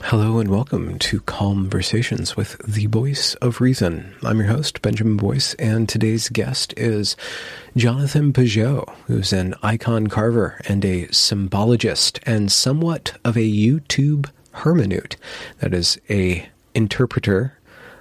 Hello and welcome to Conversations with the Voice of Reason. I'm your host, Benjamin Boyce, and today's guest is Jonathan Pageau, who's an icon carver and a symbologist and somewhat of a YouTube hermeneut. That is a interpreter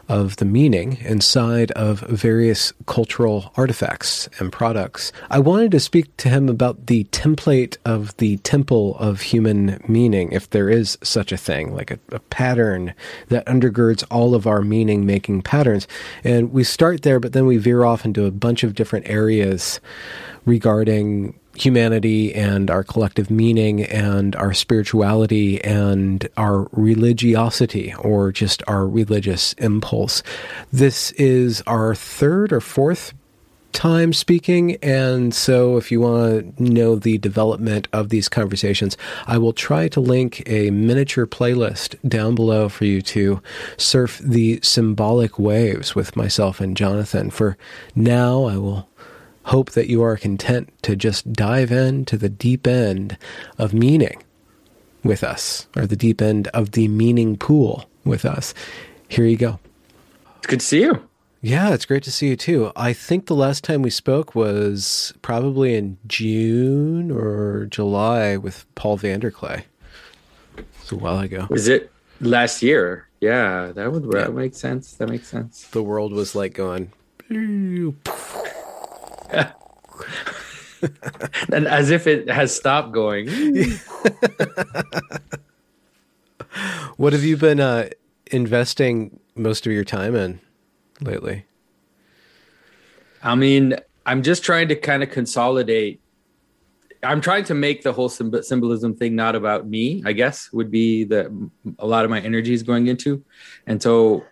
of the meaning inside of various cultural artifacts and products. I wanted to speak to him about the template of the temple of human meaning, if there is such a thing, like a, a pattern that undergirds all of our meaning making patterns. And we start there, but then we veer off into a bunch of different areas regarding humanity and our collective meaning and our spirituality and our religiosity or just our religious impulse. This is our third or fourth time speaking. And so, if you want to know the development of these conversations, I will try to link a miniature playlist down below for you to surf the symbolic waves with myself and Jonathan. For now, I will hope that you are content to just dive into the deep end of meaning with us, or the deep end of the meaning pool with us. Here you go. It's good to see you. Yeah, it's great to see you too. I think the last time we spoke was probably in June or July with Paul Vanderklay. It's a while ago. Was it last year? Yeah, that would yeah. that make sense. That makes sense. The world was like going and as if it has stopped going. what have you been uh, investing most of your time in lately? I mean, I'm just trying to kind of consolidate. I'm trying to make the whole symbolism thing not about me. I guess would be the a lot of my energy is going into, and so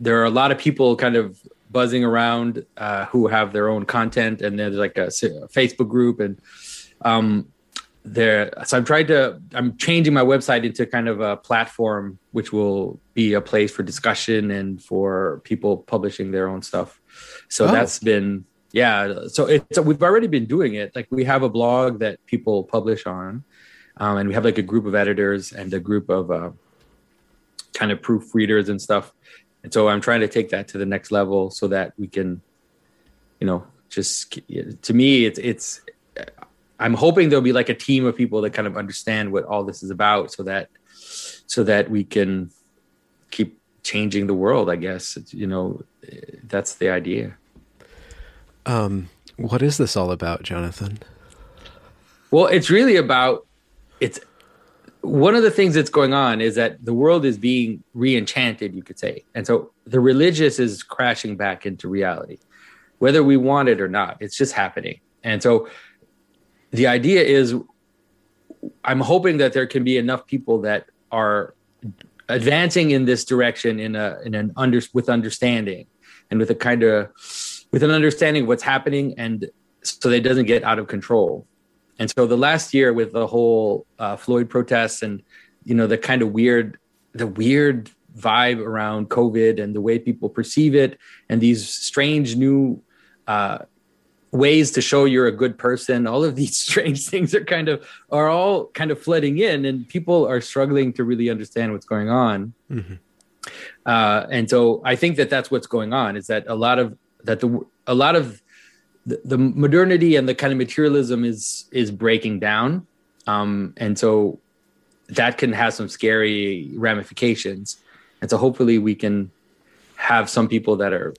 there are a lot of people kind of buzzing around uh, who have their own content, and there's like a, a Facebook group, and um, there. So I'm trying to. I'm changing my website into kind of a platform which will be a place for discussion and for people publishing their own stuff. So oh. that's been yeah. So it's we've already been doing it. Like we have a blog that people publish on, um, and we have like a group of editors and a group of uh, kind of proofreaders and stuff and so i'm trying to take that to the next level so that we can you know just to me it's it's i'm hoping there'll be like a team of people that kind of understand what all this is about so that so that we can keep changing the world i guess. You know that's the idea. Um what is this all about jonathan? Well it's really about it's one of the things that's going on is that the world is being re-enchanted you could say. And so the religious is crashing back into reality whether we want it or not. It's just happening. And so the idea is i'm hoping that there can be enough people that are advancing in this direction in a in an under with understanding and with a kind of with an understanding of what's happening and so that it doesn't get out of control and so the last year with the whole uh, Floyd protests and you know the kind of weird the weird vibe around COVID and the way people perceive it and these strange new uh, ways to show you're a good person all of these strange things are kind of are all kind of flooding in and people are struggling to really understand what's going on mm-hmm. uh, and so i think that that's what's going on is that a lot of that the a lot of the, the modernity and the kind of materialism is is breaking down. Um, and so that can have some scary ramifications. And so hopefully we can have some people that are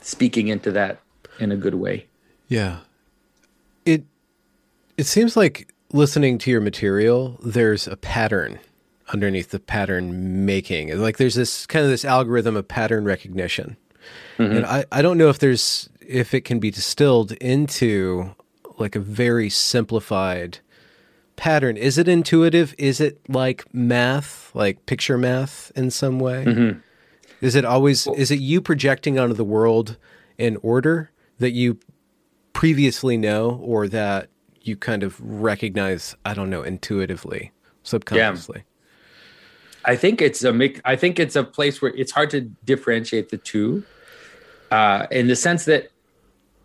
speaking into that in a good way. Yeah. It it seems like listening to your material there's a pattern underneath the pattern making. Like there's this kind of this algorithm of pattern recognition. Mm-hmm. and I, I don't know if there's if it can be distilled into like a very simplified pattern. Is it intuitive? Is it like math, like picture math in some way? Mm-hmm. Is it always is it you projecting onto the world in order that you previously know or that you kind of recognize, I don't know, intuitively, subconsciously? Yeah. I think it's a mix. I think it's a place where it's hard to differentiate the two, uh, in the sense that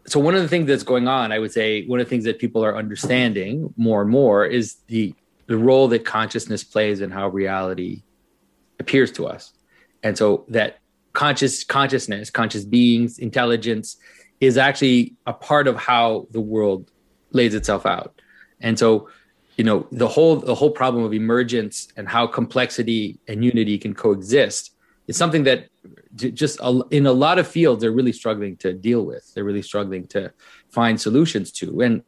so one of the things that's going on, I would say, one of the things that people are understanding more and more is the the role that consciousness plays in how reality appears to us. And so that conscious consciousness, conscious beings, intelligence is actually a part of how the world lays itself out. And so, you know, the whole the whole problem of emergence and how complexity and unity can coexist is something that just in a lot of fields they're really struggling to deal with. They're really struggling to find solutions to. And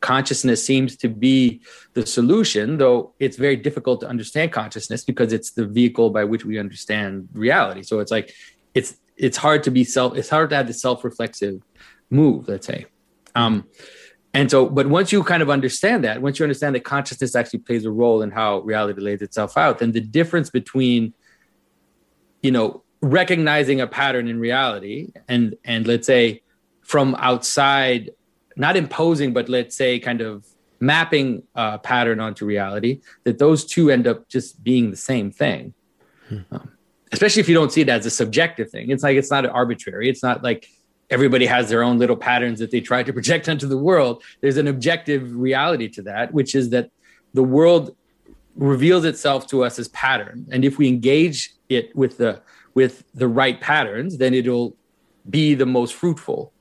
consciousness seems to be the solution, though it's very difficult to understand consciousness because it's the vehicle by which we understand reality. So it's like it's it's hard to be self it's hard to have the self-reflexive move, let's say. Um, and so, but once you kind of understand that, once you understand that consciousness actually plays a role in how reality lays itself out, then the difference between, you know, recognizing a pattern in reality and and let's say from outside not imposing, but let's say kind of mapping a pattern onto reality, that those two end up just being the same thing. Hmm. Um, especially if you don't see it as a subjective thing. It's like it's not arbitrary. It's not like everybody has their own little patterns that they try to project onto the world. There's an objective reality to that, which is that the world reveals itself to us as pattern. And if we engage it with the with the right patterns, then it'll be the most fruitful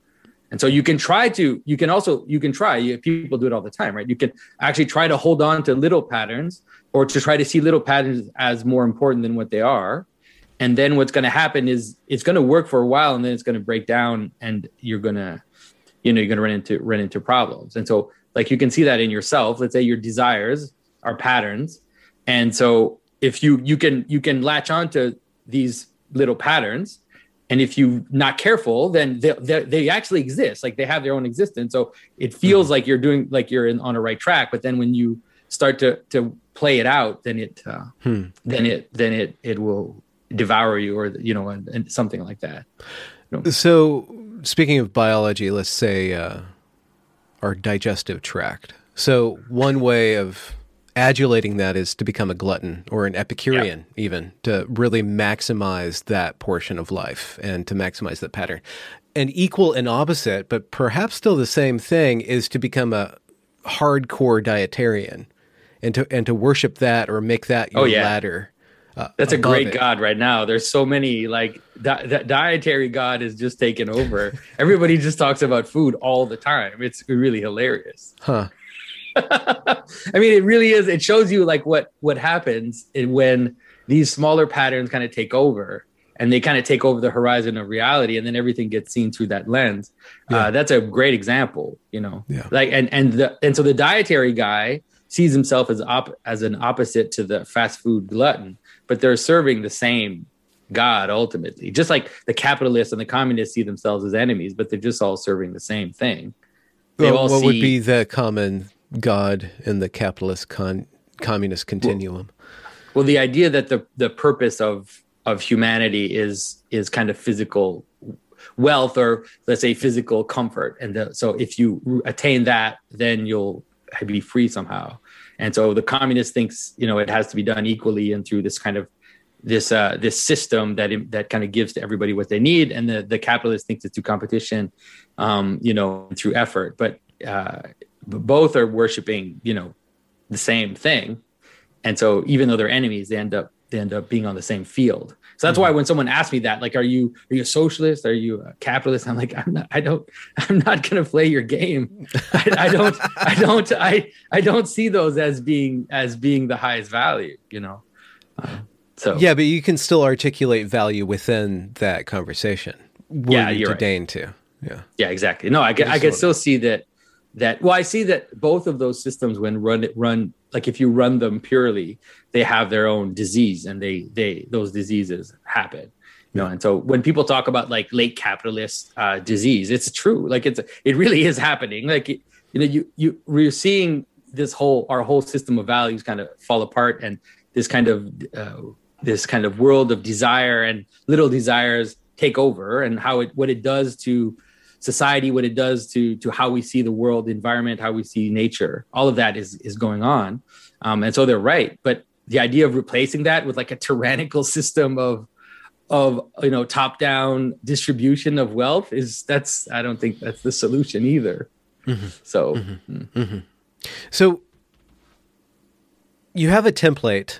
and so you can try to, you can also, you can try, people do it all the time, right? You can actually try to hold on to little patterns or to try to see little patterns as more important than what they are. And then what's going to happen is it's going to work for a while and then it's going to break down and you're going to, you know, you're going to run into, run into problems. And so like you can see that in yourself. Let's say your desires are patterns. And so if you, you can, you can latch on to these little patterns and if you're not careful then they, they, they, actually exist like they have their own existence so it feels mm-hmm. like you're doing like you're in, on a right track but then when you start to to play it out then it uh, hmm. then it then it it will devour you or you know and, and something like that you know? so speaking of biology let's say uh, our digestive tract so one way of adulating that is to become a glutton or an Epicurean, yeah. even to really maximize that portion of life and to maximize that pattern. An equal and opposite, but perhaps still the same thing, is to become a hardcore dietarian and to and to worship that or make that your oh, yeah. ladder. Uh, That's a great it. god right now. There's so many like di- that dietary god is just taken over. Everybody just talks about food all the time. It's really hilarious. Huh. I mean, it really is. It shows you like what what happens when these smaller patterns kind of take over and they kind of take over the horizon of reality and then everything gets seen through that lens yeah. uh, that's a great example you know yeah. like and and the, and so the dietary guy sees himself as op as an opposite to the fast food glutton but they're serving the same god ultimately just like the capitalists and the communists see themselves as enemies but they're just all serving the same thing well, what see, would be the common God in the capitalist con- communist continuum. Well, well, the idea that the the purpose of of humanity is is kind of physical wealth or let's say physical comfort and the, so if you attain that then you'll be free somehow and so the communist thinks you know it has to be done equally and through this kind of this uh, this system that that kind of gives to everybody what they need, and the the capitalist thinks it's through competition, um, you know, through effort. But uh, both are worshiping, you know, the same thing. And so even though they're enemies, they end up they end up being on the same field. So that's mm-hmm. why when someone asks me that, like, are you are you a socialist? Are you a capitalist? I'm like, I'm not. I don't. I'm not going to play your game. I, I, don't. I don't. I I don't see those as being as being the highest value. You know. Uh, so yeah, but you can still articulate value within that conversation. Yeah, you're to right. to. Yeah. Yeah, exactly. No, I can, I can still see that that well i see that both of those systems when run run like if you run them purely they have their own disease and they they those diseases happen you know? And so when people talk about like late capitalist uh, disease it's true. Like it's it really is happening. Like you know you you we're seeing this whole our whole system of values kind of fall apart and this kind of uh, this kind of world of desire and little desires take over and how it what it does to society, what it does to to how we see the world, the environment, how we see nature. All of that is is going on, um, and so they're right. But the idea of replacing that with like a tyrannical system of of you know top down distribution of wealth is that's I don't think that's the solution either. Mm-hmm. So, mm-hmm. Mm-hmm. so you have a template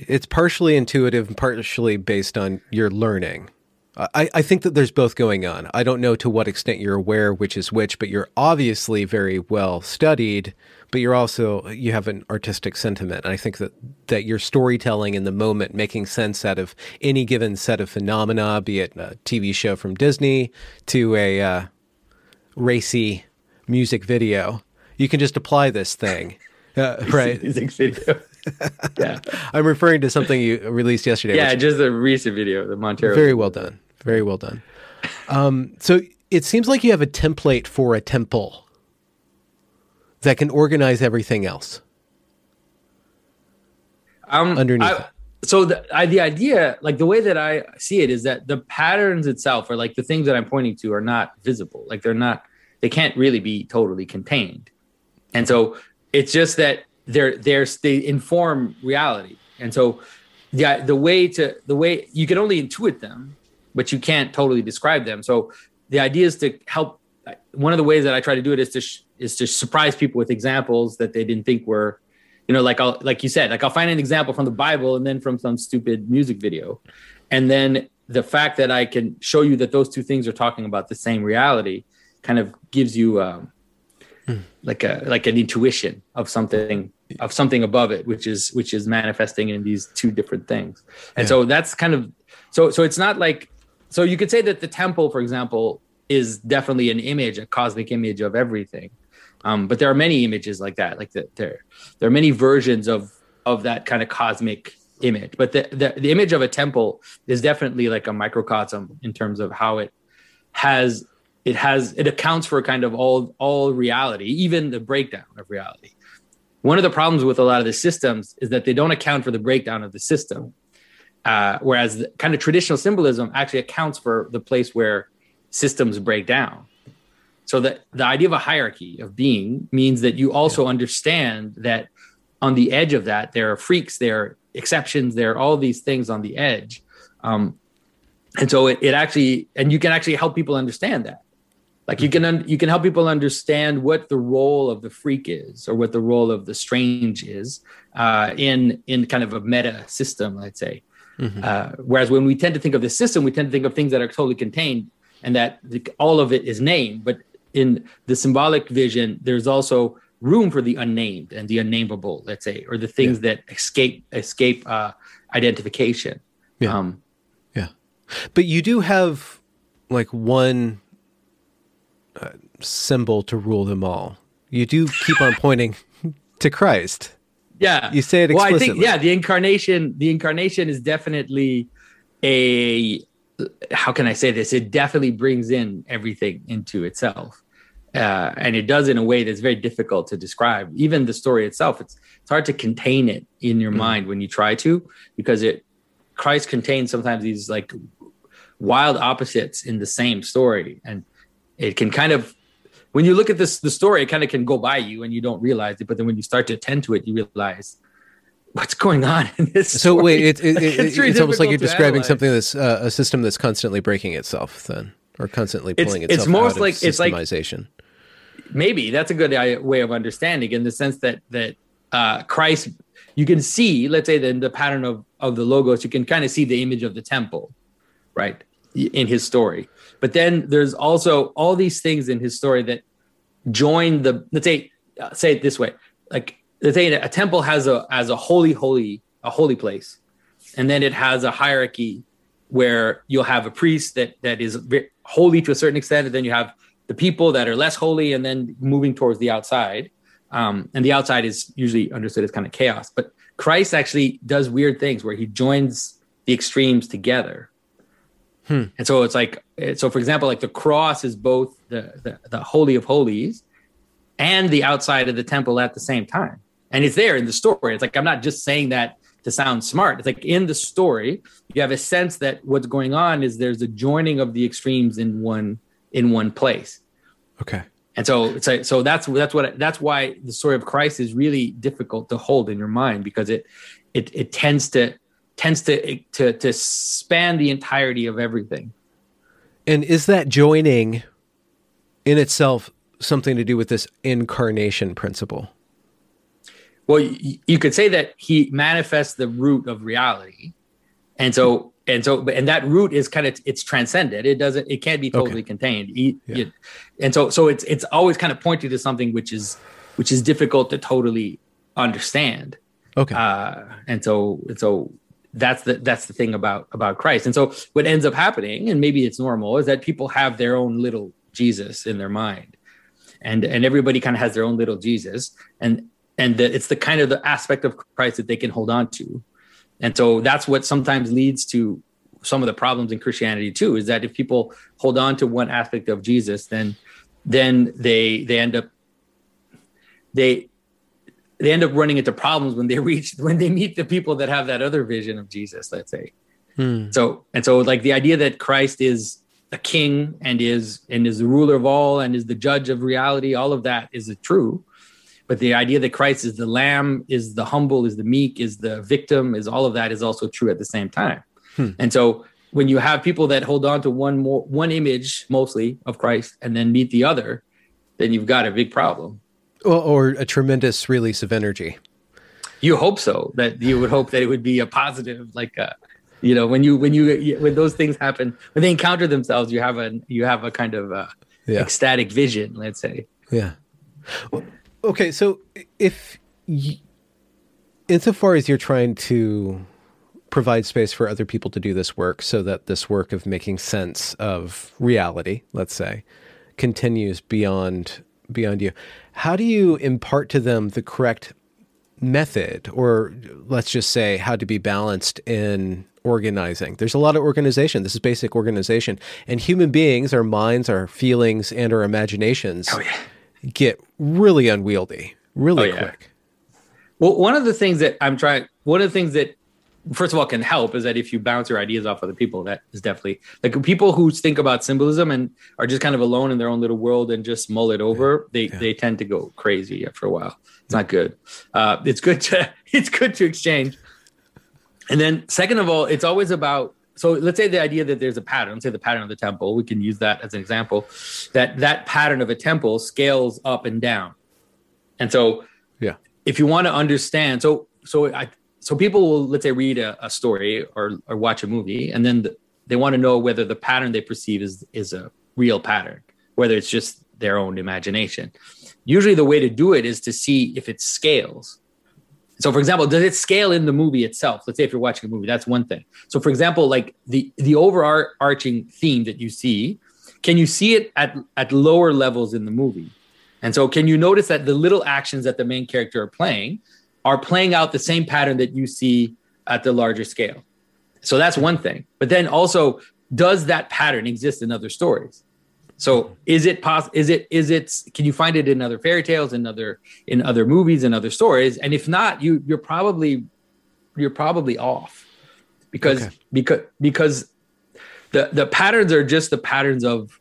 it's partially intuitive and partially based on your learning. I, I think that there's both going on. I don't know to what extent you're aware which is which, but you're obviously very well studied, but you're also you have an artistic sentiment. And I think that that your storytelling in the moment, making sense out of any given set of phenomena, be it a TV show from Disney to a uh, racy music video, you can just apply this thing, uh, right? Music video. yeah, I'm referring to something you released yesterday. Yeah, which, just a recent video, the Montero. Very well done. Very well done. Um, so it seems like you have a template for a temple that can organize everything else. Um, underneath. I, so the I, the idea, like the way that I see it, is that the patterns itself, or like the things that I'm pointing to, are not visible. Like they're not, they can't really be totally contained, and so it's just that they're they're they inform reality, and so the the way to the way you can only intuit them but you can't totally describe them. So the idea is to help. One of the ways that I try to do it is to sh- is to surprise people with examples that they didn't think were, you know, like I'll like you said, like I'll find an example from the Bible and then from some stupid music video, and then the fact that I can show you that those two things are talking about the same reality kind of gives you um, hmm. like a like an intuition of something of something above it, which is which is manifesting in these two different things. And yeah. so that's kind of so so it's not like so you could say that the temple, for example, is definitely an image, a cosmic image of everything. Um, but there are many images like that. Like the, there, there are many versions of of that kind of cosmic image. But the, the the image of a temple is definitely like a microcosm in terms of how it has it has it accounts for kind of all all reality, even the breakdown of reality. One of the problems with a lot of the systems is that they don't account for the breakdown of the system. Uh, whereas the kind of traditional symbolism actually accounts for the place where systems break down. So the, the idea of a hierarchy of being means that you also yeah. understand that on the edge of that, there are freaks, there are exceptions, there are all these things on the edge. Um, and so it, it actually, and you can actually help people understand that. Like you can un, you can help people understand what the role of the freak is, or what the role of the strange is, uh, in in kind of a meta system, let's say. Mm-hmm. Uh, whereas when we tend to think of the system, we tend to think of things that are totally contained and that the, all of it is named. But in the symbolic vision, there's also room for the unnamed and the unnameable, let's say, or the things yeah. that escape escape uh, identification. Yeah. Um, yeah. But you do have like one uh, symbol to rule them all. You do keep on pointing to Christ. Yeah, you say it explicitly. Well, I think yeah, the incarnation, the incarnation is definitely a. How can I say this? It definitely brings in everything into itself, uh, and it does in a way that's very difficult to describe. Even the story itself, it's it's hard to contain it in your mm. mind when you try to, because it Christ contains sometimes these like wild opposites in the same story, and it can kind of when you look at this the story, it kind of can go by you and you don't realize it. But then when you start to attend to it, you realize what's going on in this. So story. wait, it, it, it's, it's almost like you're describing analyze. something that's uh, a system that's constantly breaking itself, then, or constantly pulling it's, itself it's most out like, of systemization. It's like, maybe that's a good way of understanding in the sense that that uh, Christ, you can see, let's say, the, the pattern of of the logos, you can kind of see the image of the temple, right, in his story but then there's also all these things in his story that join the let's say uh, say it this way, like let's say a temple has a as a holy holy a holy place, and then it has a hierarchy where you'll have a priest that that is holy to a certain extent, and then you have the people that are less holy, and then moving towards the outside. Um, and the outside is usually understood as kind of chaos. But Christ actually does weird things where he joins the extremes together. Hmm. And so it's like, so for example, like the cross is both the, the, the holy of holies and the outside of the temple at the same time. And it's there in the story. It's like I'm not just saying that to sound smart. It's like in the story, you have a sense that what's going on is there's a joining of the extremes in one in one place. Okay. And so it's like, so that's that's what that's why the story of Christ is really difficult to hold in your mind because it it it tends to tends to to to span the entirety of everything. And is that joining in itself something to do with this incarnation principle? well, you, you could say that he manifests the root of reality, and so and so and that root is kind of it's transcendent. It doesn't it can't be totally okay. contained. Yeah. it, and so so it's it's always kind of pointing to something which is which is difficult to totally understand. Okay. Uh, and so and so that's the that's the thing about about Christ. And so what ends up happening, and maybe it's normal, is that people have their own little Jesus in their mind, and and everybody kind of has their own little Jesus, and and the, it's the kind of the aspect of Christ that they can hold on to, and so that's what sometimes leads to some of the problems in Christianity too. Is that if people hold on to one aspect of Jesus, then then they they end up they they end up running into problems when they reach when they meet the people that have that other vision of Jesus, let's say. Hmm. So and so like the idea that Christ is a king and is and is the ruler of all and is the judge of reality, all of that is true. But the idea that Christ is the lamb, is the humble, is the meek, is the victim, is all of that is also true at the same time. Hmm. And so when you have people that hold on to one more one image mostly of Christ and then meet the other, then you've got a big problem or, or a tremendous release of energy. You hope so. That you would hope that it would be a positive, like a, uh, you know, when you when you when those things happen, when they encounter themselves, you have a you have a kind of a uh, yeah. ecstatic vision. Let's say. Yeah. Well, okay, so if you, insofar as you're trying to provide space for other people to do this work so that this work of making sense of reality, let's say, continues beyond beyond you. How do you impart to them the correct method, or let's just say how to be balanced in organizing? There's a lot of organization. This is basic organization. And human beings, our minds, our feelings, and our imaginations oh, yeah. get really unwieldy really oh, yeah. quick. Well, one of the things that I'm trying, one of the things that first of all can help is that if you bounce your ideas off other people that is definitely like people who think about symbolism and are just kind of alone in their own little world and just mull it over they yeah. they tend to go crazy after a while. It's not good. Uh, it's good to it's good to exchange. And then second of all it's always about so let's say the idea that there's a pattern let's say the pattern of the temple we can use that as an example that that pattern of a temple scales up and down. And so yeah. if you want to understand so so I, so people will let's say read a, a story or or watch a movie and then the, they want to know whether the pattern they perceive is is a real pattern whether it's just their own imagination. Usually the way to do it is to see if it scales. So for example does it scale in the movie itself? Let's say if you're watching a movie that's one thing. So for example like the the overarching theme that you see can you see it at at lower levels in the movie? And so can you notice that the little actions that the main character are playing are playing out the same pattern that you see at the larger scale. So that's one thing. But then also, does that pattern exist in other stories? So is it possible? Is it is it? Can you find it in other fairy tales, in other in other movies, and other stories? And if not, you you're probably you're probably off because okay. because because the the patterns are just the patterns of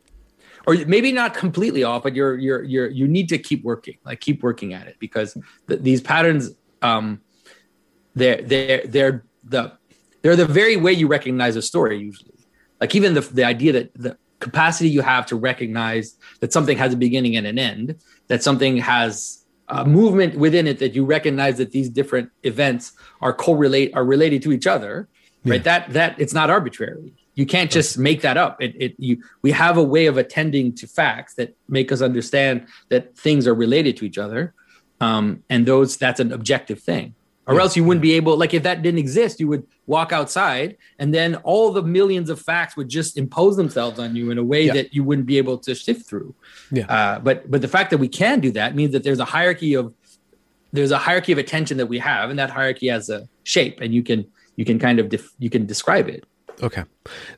or maybe not completely off but you're you're you're you need to keep working like keep working at it because the, these patterns um, they're they're they're the they're the very way you recognize a story usually. Like even the the idea that the capacity you have to recognize that something has a beginning and an end, that something has a movement within it that you recognize that these different events are correlate are related to each other, yeah. right? That that it's not arbitrary. You can't just make that up. It, it you we have a way of attending to facts that make us understand that things are related to each other um, and those that's an objective thing or yeah. else you wouldn't be able like if that didn't exist you would walk outside and then all the millions of facts would just impose themselves on you in a way yeah. that you wouldn't be able to shift through yeah. Uh, but but the fact that we can do that means that there's a hierarchy of there's a hierarchy of attention that we have and that hierarchy has a shape and you can you can kind of def, you can describe it okay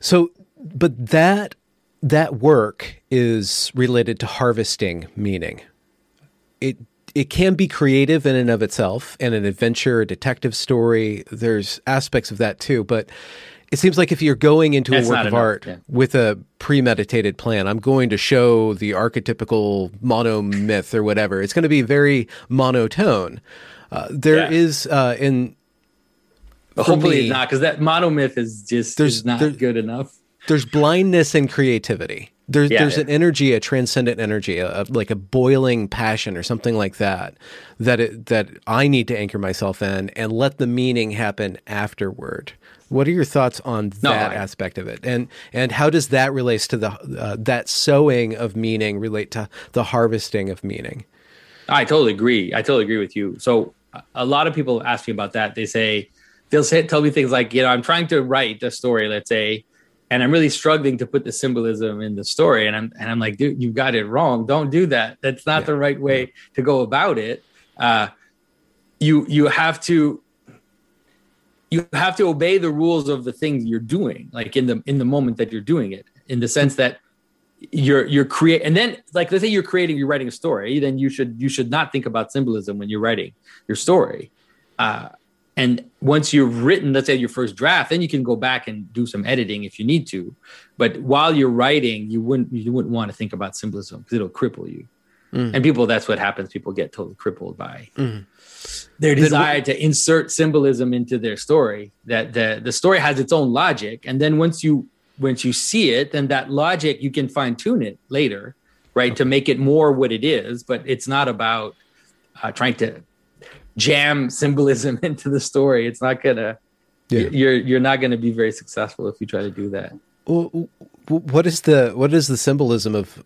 so but that that work is related to harvesting meaning it it can be creative in and of itself and an adventure, a detective story. There's aspects of that too, but it seems like if you're going into That's a work of enough, art yeah. with a premeditated plan, I'm going to show the archetypical mono myth or whatever. It's going to be very monotone. Uh, there yeah. is uh, in hopefully me, it's not because that mono myth is just there's, is not there, good enough. There's blindness in creativity there's Yeah, there's yeah. an energy, a transcendent energy, a, a- like a boiling passion or something like that that it, that I need to anchor myself in and let the meaning happen afterward. What are your thoughts on No, that I- aspect of it, and and how does that relate to the uh, that sowing of meaning relate to the harvesting of meaning? I totally agree. I totally agree with you. So a- a lot of people ask me about that. They say they'll say tell me things like, you know, I'm trying to write a story, let's say, and I'm really struggling to put the symbolism in the story. And I'm and I'm like, dude, you got it wrong. Don't do that. That's not Yeah. the right way to go about it. Uh, you you have to you have to obey the rules of the things you're doing, like in the in the moment that you're doing it, in the sense that you're you're create and then like let's say you're creating you're writing a story then you should you should not think about symbolism when you're writing your story uh, and once you've written let's say your first draft then you can go back and do some editing if you need to. But while you're writing you wouldn't you wouldn't want to think about symbolism because it'll cripple you. Mm. and people that's what happens. People get totally crippled by Mm. their desire to insert symbolism into their story that the the story has its own logic. And then once you once you see it then that logic you can fine tune it later right to make it more what it is. But it's not about uh, trying to jam symbolism into the story it's not gonna Yeah. you're you're not gonna be very successful if you try to do that Well, what is the what is the symbolism of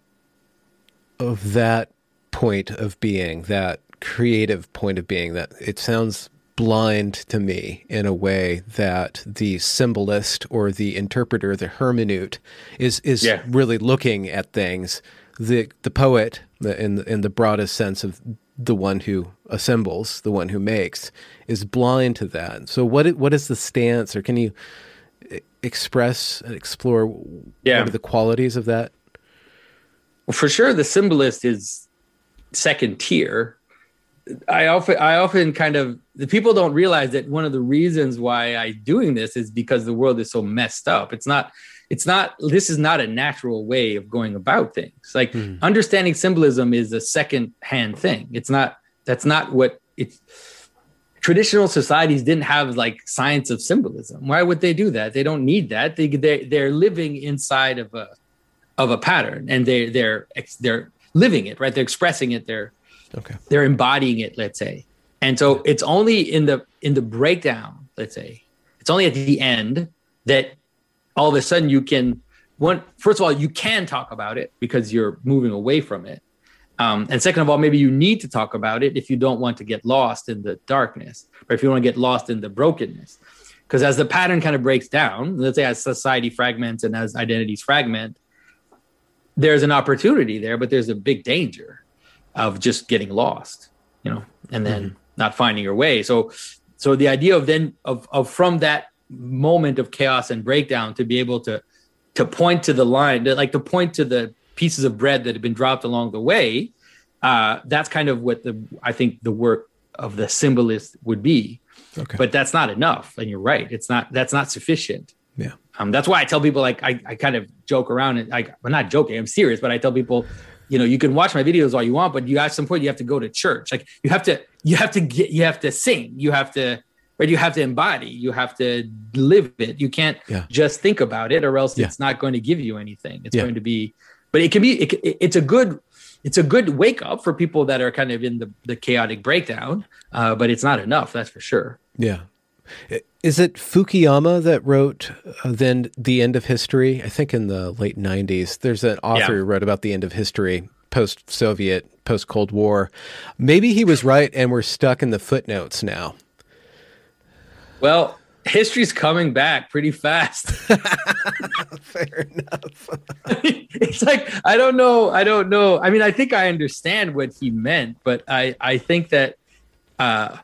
of that point of being, that creative point of being? That it sounds blind to me in a way that the symbolist or the interpreter, the hermeneut, is is Yeah. really looking at things. The the poet, in in the broadest sense of the one who assembles, the one who makes, is blind to that. So what what is the stance, or can you express and explore Yeah. what are the qualities of that? Well, for sure the symbolist is second tier i often i often kind of the people don't realize that one of the reasons why I'm doing this is because the world is so messed up it's not it's not this is not a natural way of going about things. Like Hmm. understanding symbolism is a second hand thing. It's not that's not what it's traditional societies didn't have like science of symbolism. Why would they do that? They don't need that. They, they they're living inside of a of a pattern and they they're they're living it right? They're expressing it. They're Okay. they're embodying it let's say. And so it's only in the in the breakdown let's say it's only at the end that all of a sudden you can one first of all you can talk about it because you're moving away from it. Um, and second of all maybe you need to talk about it if you don't want to get lost in the darkness or if you want to get lost in the brokenness. Because as the pattern kind of breaks down let's say as society fragments and as identities fragment there's an opportunity there but there's a big danger of just getting lost you know and then not finding your way. So so the idea of then of, of from that moment of chaos and breakdown to be able to to point to the line to, like to point to the pieces of bread that have been dropped along the way uh that's kind of what the i think the work of the symbolist would be Okay. but that's not enough and you're right it's not that's not sufficient yeah. um, that's why I tell people like I, I kind of joke around and like I'm not joking, I'm serious, but I tell people, you know, you can watch my videos all you want, but you at some point you have to go to church. Like you have to you have to get you have to sing, you have to right, you have to embody, you have to live it. You can't Yeah. just think about it, or else Yeah. it's not going to give you anything. It's Yeah. going to be, but it can be. It, it- it's a good. It's a good wake up for people that are kind of in the, the chaotic breakdown, uh, but it's not enough. That's for sure. Yeah. Is it Fukuyama that wrote uh, then the end of history? I think in the late 90s. There's an author who wrote about the end of history, post Soviet, post Cold War. Maybe he was right and we're stuck in the footnotes now. Well, history's coming back pretty fast. Fair enough. it's like I don't know. I don't know. I mean, I think I understand what he meant, but I I think that uh,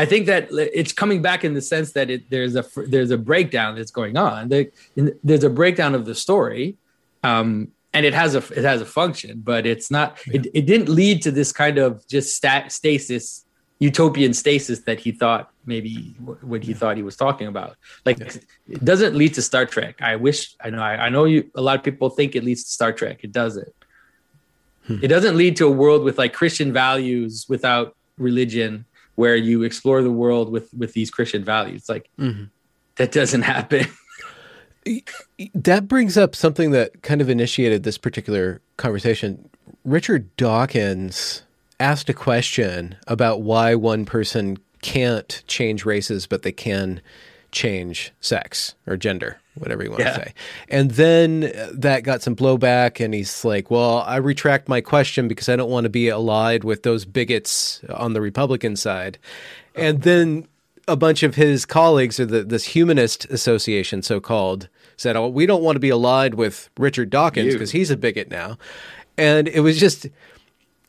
I think that it's coming back in the sense that it, there's a there's a breakdown that's going on. There, there's a breakdown of the story, um, and it has a it has a function, but it's not. It, it didn't lead to this kind of just stat, stasis, utopian stasis that he thought maybe what he thought he was talking about. Like it doesn't lead to Star Trek. I wish I know. I, I know you. A lot of people think it leads to Star Trek. It doesn't. It doesn't lead to a world with like Christian values without religion, where you explore the world with with these Christian values. Like Mhm. that doesn't happen. That brings up something that kind of initiated this particular conversation. Richard Dawkins asked a question about why one person can't change races, but they can change sex or gender, whatever you want yeah. to say. And then uh, that got some blowback, and he's like, Well, I retract my question because I don't want to be allied with those bigots on the Republican side. And then a bunch of his colleagues, or the, this humanist association, so called, said, Oh, we don't want to be allied with Richard Dawkins because he's a bigot now. And it was just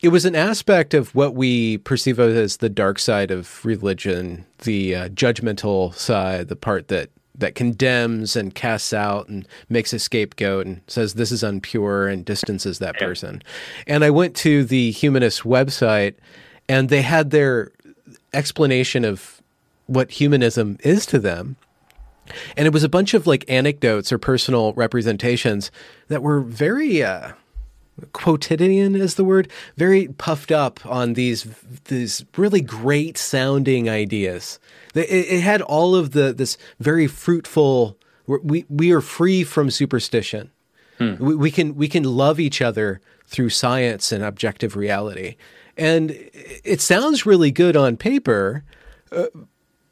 it was an aspect of what we perceive as the dark side of religion, the uh, judgmental side, the part that that condemns and casts out and makes a scapegoat and says this is unpure and distances that person. And I went to the humanist website and they had their explanation of what humanism is to them. And it was a bunch of like anecdotes or personal representations that were very uh, quotidian is the word. Very puffed up on these these really great sounding ideas. It, it had all of the this very fruitful we we are free from superstition. Hmm. we, we can we can love each other through science and objective reality. And it sounds really good on paper uh,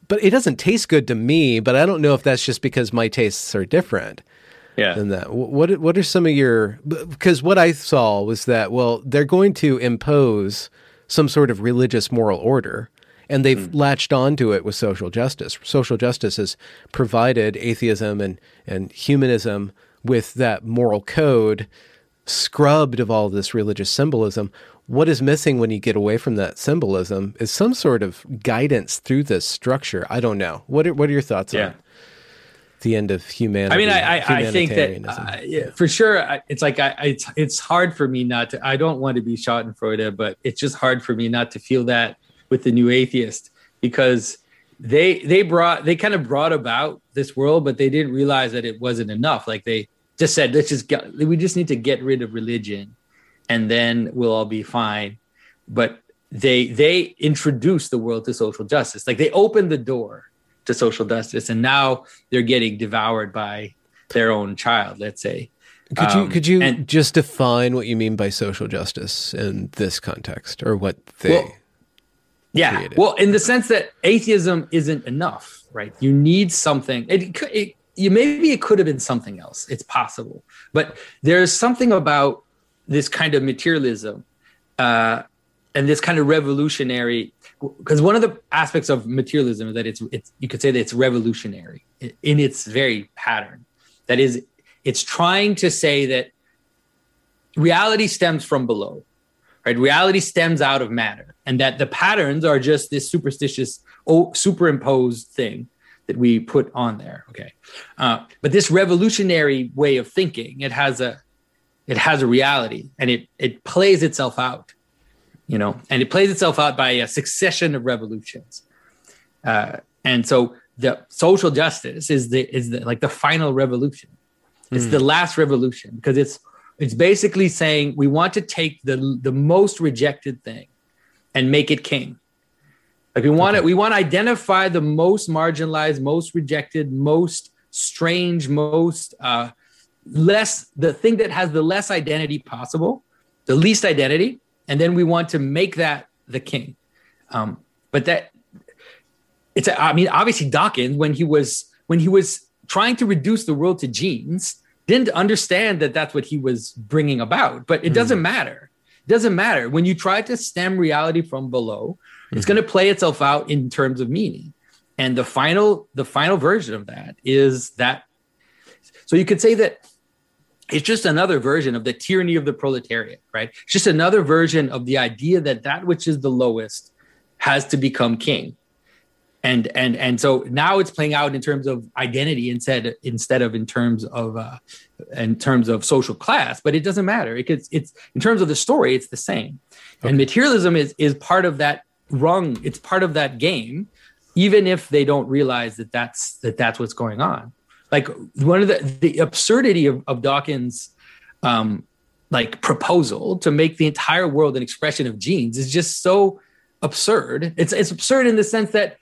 but it doesn't taste good to me but i don't know if that's just because my tastes are different yeah. than that. What what are some of your because what I saw was that well they're going to impose some sort of religious moral order and they've mm. latched onto it with social justice. Social justice has provided atheism and and humanism with that moral code scrubbed of all this religious symbolism. What is missing when you get away from that symbolism is some sort of guidance through this structure. I don't know. What are, what are your thoughts yeah. on? The end of humanity. I mean, I, I, I think that uh, yeah, for sure, it's like I, it's it's hard for me not to. I don't want to be shot in Schadenfreude, but it's just hard for me not to feel that with the new atheist because they they brought they kind of brought about this world, but they didn't realize that it wasn't enough. Like they just said, let's just get we just need to get rid of religion, and then we'll all be fine. But they they introduced the world to social justice. Like they opened the door to social justice, and now they're getting devoured by their own child. Let's say. Could you um, could you and, just define what you mean by social justice in this context, or what they? Well, yeah, created? well, in the sense that atheism isn't enough, right? You need something. It, it you maybe it could have been something else. It's possible, but there's something about this kind of materialism uh, and this kind of revolutionary because one of the aspects of materialism is that it's it's you could say that it's revolutionary in its very pattern. That is, it's trying to say that reality stems from below, right? Reality stems out of matter, and that the patterns are just this superstitious, oh, superimposed thing that we put on there. Okay, uh, but this revolutionary way of thinking, it has a it has a reality, and it it plays itself out you know, and it plays itself out by a succession of revolutions. Uh, and so the social justice is the is the, like the final revolution. It's mm. the last revolution because it's it's basically saying we want to take the the most rejected thing and make it king. Like we want okay. to we want to identify the most marginalized, most rejected, most strange, most uh, less the thing that has the less identity possible, the least identity, and then we want to make that the king. Um, but that it's I mean obviously Dawkins when he was when he was trying to reduce the world to genes didn't understand that that's what he was bringing about. But it doesn't mm. matter. It doesn't matter when you try to stem reality from below. Mm-hmm. It's going to play itself out in terms of meaning. And the final the final version of that is that. So you could say that it's just another version of the tyranny of the proletariat, right? It's just another version of the idea that that which is the lowest has to become king. And and and so now it's playing out in terms of identity instead instead of in terms of uh, in terms of social class. But it doesn't matter. It it's, it's in terms of the story, it's the same. Okay. And materialism is is part of that rung. It's part of that game, even if they don't realize that that's that that's what's going on like one of the the absurdity of, of Dawkins' um, like proposal to make the entire world an expression of genes is just so absurd. It's it's absurd in the sense that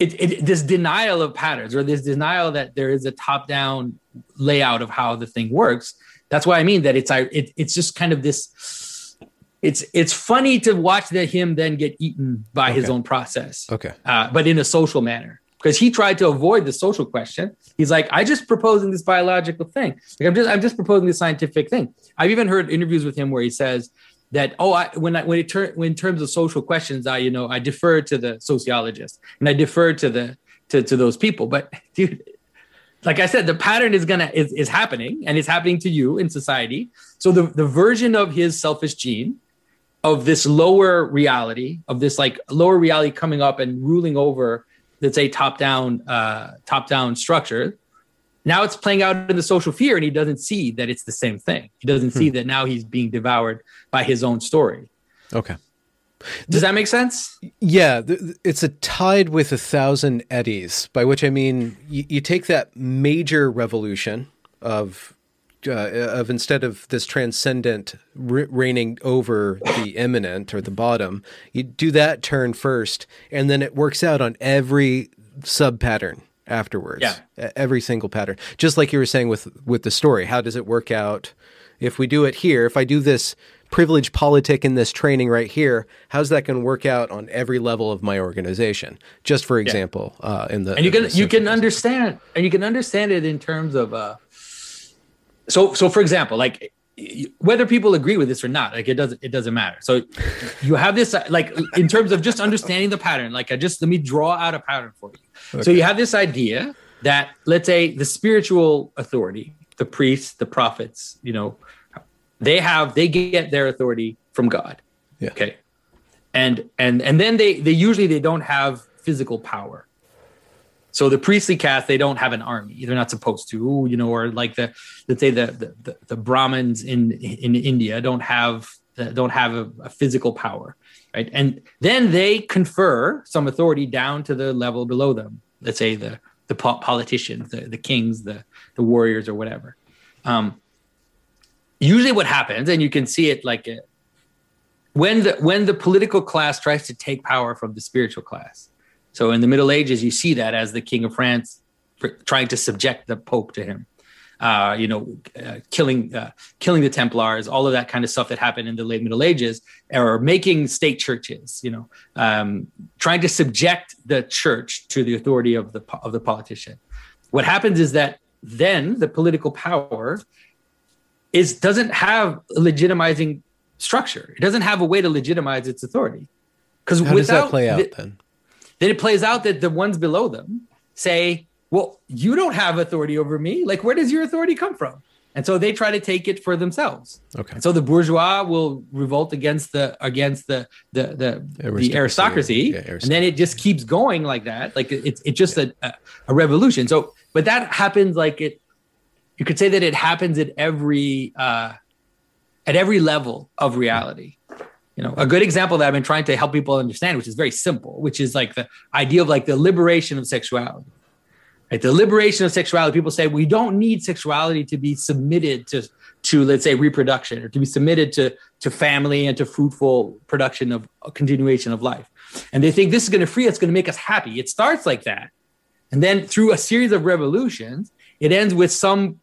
it, it, this denial of patterns or this denial that there is a top down layout of how the thing works. That's why I mean that it's it, it's just kind of this. It's it's funny to watch that him then get eaten by okay. his own process. Okay, uh, but in a social manner because he tried to avoid the social question. He's like, I just proposing this biological thing. Like I'm just I'm just proposing this scientific thing. I've even heard interviews with him where he says that oh I, when I when it turn when in terms of social questions I you know I defer to the sociologist and I defer to the to to those people. But dude, like I said, the pattern is gonna is, is happening and it's happening to you in society. So the the version of his selfish gene of this lower reality of this like lower reality coming up and ruling over let's say top down uh, top down structure. Now it's playing out in the social fear and he doesn't see that it's the same thing. He doesn't see hmm. that now he's being devoured by his own story. Okay. Does that make sense? Yeah it's a tide with a thousand eddies by which i mean you, you take that major revolution of uh, of instead of this transcendent reigning over the immanent or the bottom, you do that turn first, and then it works out on every sub pattern afterwards. Yeah. Every single pattern. Just like you were saying with with the story. How does it work out if we do it here? If I do this privilege politic in this training right here, how's that going to work out on every level of my organization? Just for example, yeah. uh, in the and you can you can understand and you can understand it in terms of uh, so so for example, like whether people agree with this or not like it doesn't it doesn't matter. So you have this like in terms of just understanding the pattern like i just let me draw out a pattern for you. Okay. so you have this idea that let's say the spiritual authority the priests the prophets you know they have they get their authority from god. Yeah. okay. And and and then they they usually they don't have physical power so the priestly caste, they don't have an army. They're not supposed to, you know, or like the let's say the the, the Brahmins in in India don't have don't have a, a, physical power, right? And then they confer some authority down to the level below them. Let's say the the politicians, the, the kings, the the warriors, or whatever. Um, usually, what happens, and you can see it like uh, when the when the political class tries to take power from the spiritual class so in the Middle Ages, you see that as the King of France trying to subject the Pope to him. Uh, you know, uh, killing uh, killing the Templars, all of that kind of stuff that happened in the late Middle Ages, or making state churches. You know, um, trying to subject the church to the authority of the of the politician. What happens is that then the political power is doesn't have a legitimizing structure. It doesn't have a way to legitimize its authority. Because without does that play out the, then? Then it plays out that the ones below them say, well, you don't have authority over me. Like, where does your authority come from? And so they try to take it for themselves. Okay. And so the bourgeois will revolt against the against the the the aristocracy, the aristocracy, yeah, aristocracy, and then it just keeps going like that. Like it's it's just yeah. a, a revolution. So, but that happens like it. You could say that it happens at every uh, at every level of reality you know a good example that i've been trying to help people understand which is very simple which is like the idea of like the liberation of sexuality. Right the liberation of sexuality people say we don't need sexuality to be submitted to to let's say reproduction or to be submitted to to family and to fruitful production of a continuation of life. And they think this is going to free us going to make us happy. It starts like that. And then through a series of revolutions it ends with some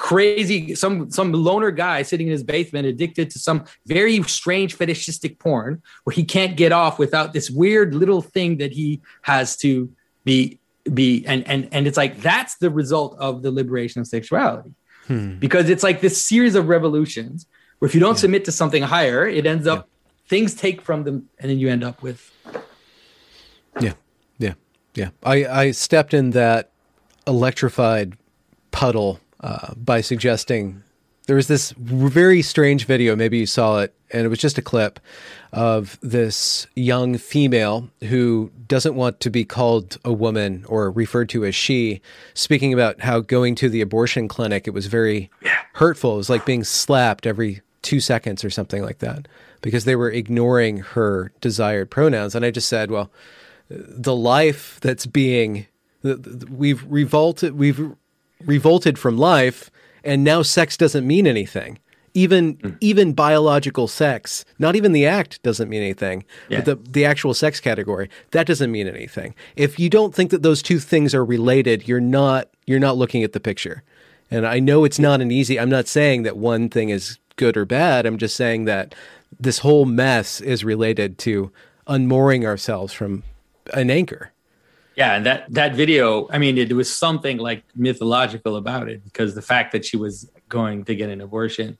crazy some some loner guy sitting in his basement addicted to some very strange fetishistic porn where he can't get off without this weird little thing that he has to be be and and and it's like that's the result of the liberation of sexuality hmm. because it's like this series of revolutions where if you don't yeah. submit to something higher it ends up yeah. things take from them and then you end up with yeah yeah yeah i i stepped in that electrified puddle uh, by suggesting there was this very strange video. Maybe you saw it, and it was just a clip of this young female who doesn't want to be called a woman or referred to as she, speaking about how going to the abortion clinic it was very hurtful. It was like being slapped every two seconds or something like that because they were ignoring her desired pronouns. And I just said, well, the life that's being we've revolted, we've revolted from life and now sex doesn't mean anything. Even mm. even biological sex, not even the act doesn't mean anything. Yeah. But the the actual sex category, that doesn't mean anything. If you don't think that those two things are related, you're not you're not looking at the picture. And I know it's not an easy I'm not saying that one thing is good or bad. I'm just saying that this whole mess is related to unmooring ourselves from an anchor. Yeah, and that that video, I mean, it was something like mythological about it because the fact that she was going to get an abortion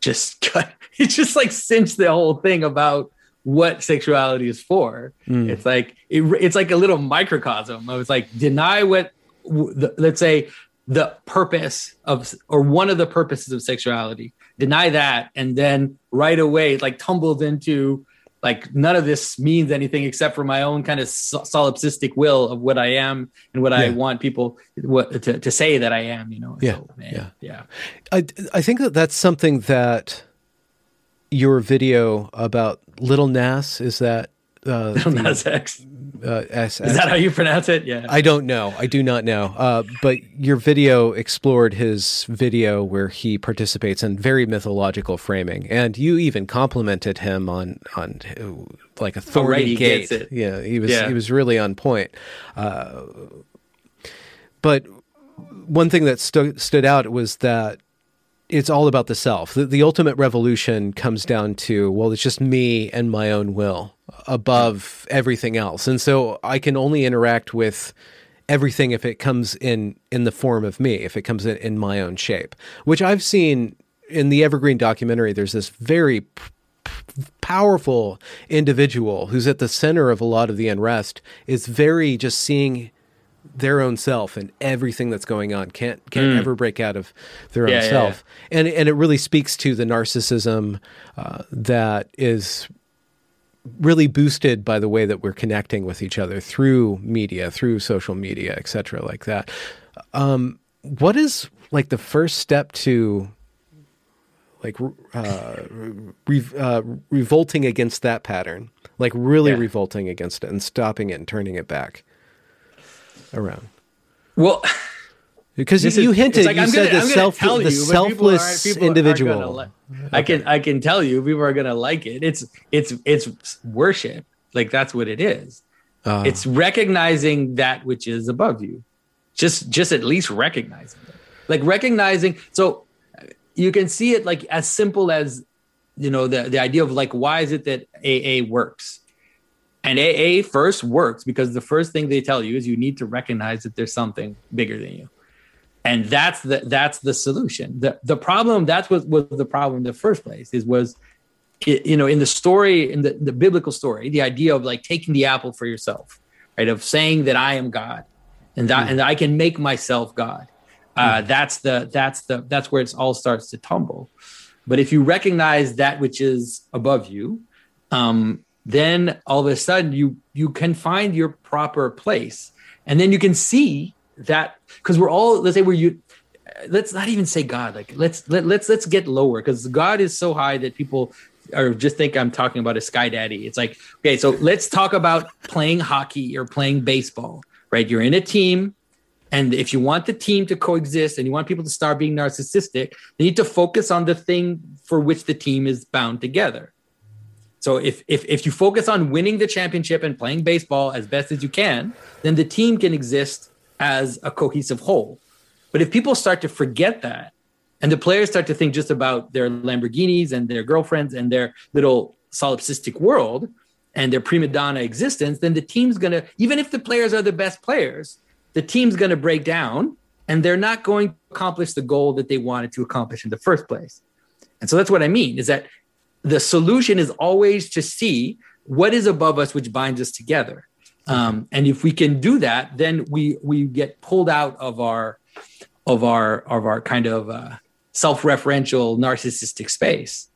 just cut, it just like cinched the whole thing about what sexuality is for. Mm. It's like it, it's like a little microcosm. I was like deny what the, let's say the purpose of or one of the purposes of sexuality. Deny that and then right away like tumbled into like none of this means anything except for my own kind of solipsistic will of what I am and what yeah. I want people what, to, to say that I am, you know? Yeah. So, man, yeah. Yeah. I, I think that that's something that your video about Little Nas is that, uh, X uh, S, Is that how you pronounce it? Yeah. I don't know. I do not know. Uh, but your video explored his video where he participates in very mythological framing, and you even complimented him on on like a thorny gate. Yeah, he was yeah. he was really on point. Uh, but one thing that stu- stood out was that it's all about the self. The, the, ultimate revolution comes down to, well, it's just me and my own will above everything else. And so I can only interact with everything if it comes in in the form of me, if it comes in, in my own shape, which I've seen in the Evergreen documentary. There's this very p- powerful individual who's at the center of a lot of the unrest is very just seeing their own self and everything that's going on can't can't mm. ever break out of their yeah, own self yeah, yeah. and and it really speaks to the narcissism uh, that is really boosted by the way that we're connecting with each other through media through social media etc like that. Um, what is like the first step to like uh, re- uh, revolting against that pattern? Like really revolting against it and stopping it and turning it back around? Well, because you, you hinted, like, you I'm said gonna, the, self, the you, selfless people are, people individual. Li- okay. I can I can tell you, people are gonna like it. It's it's it's worship. Like that's what it is. Uh, it's recognizing that which is above you. Just just at least recognizing it. Like recognizing. So you can see it like as simple as you know the the idea of like why is it that AA works and AA first works because the first thing they tell you is you need to recognize that there's something bigger than you. And that's the that's the solution. The the problem that's what was the problem in the first place is was it, you know in the story in the, the biblical story the idea of like taking the apple for yourself right of saying that I am God and that mm. and that I can make myself God. Uh, mm. That's the that's the that's where it all starts to tumble. But if you recognize that which is above you, um, then all of a sudden you you can find your proper place and then you can see that because we're all let's say we're you let's not even say god like let's let, let's let's get lower because god is so high that people or just think i'm talking about a sky daddy. It's like okay so let's talk about playing hockey or playing baseball right? You're in a team and if you want the team to coexist and you want people to start being narcissistic they need to focus on the thing for which the team is bound together. So if, if if you focus on winning the championship and playing baseball as best as you can, then the team can exist as a cohesive whole. But if people start to forget that, and the players start to think just about their Lamborghinis and their girlfriends and their little solipsistic world and their prima donna existence, then the team's gonna, even if the players are the best players, the team's gonna break down and they're not going to accomplish the goal that they wanted to accomplish in the first place. And so that's what I mean is that the solution is always to see what is above us which binds us together um, and if we can do that then we we get pulled out of our of our of our kind of uh, self-referential narcissistic space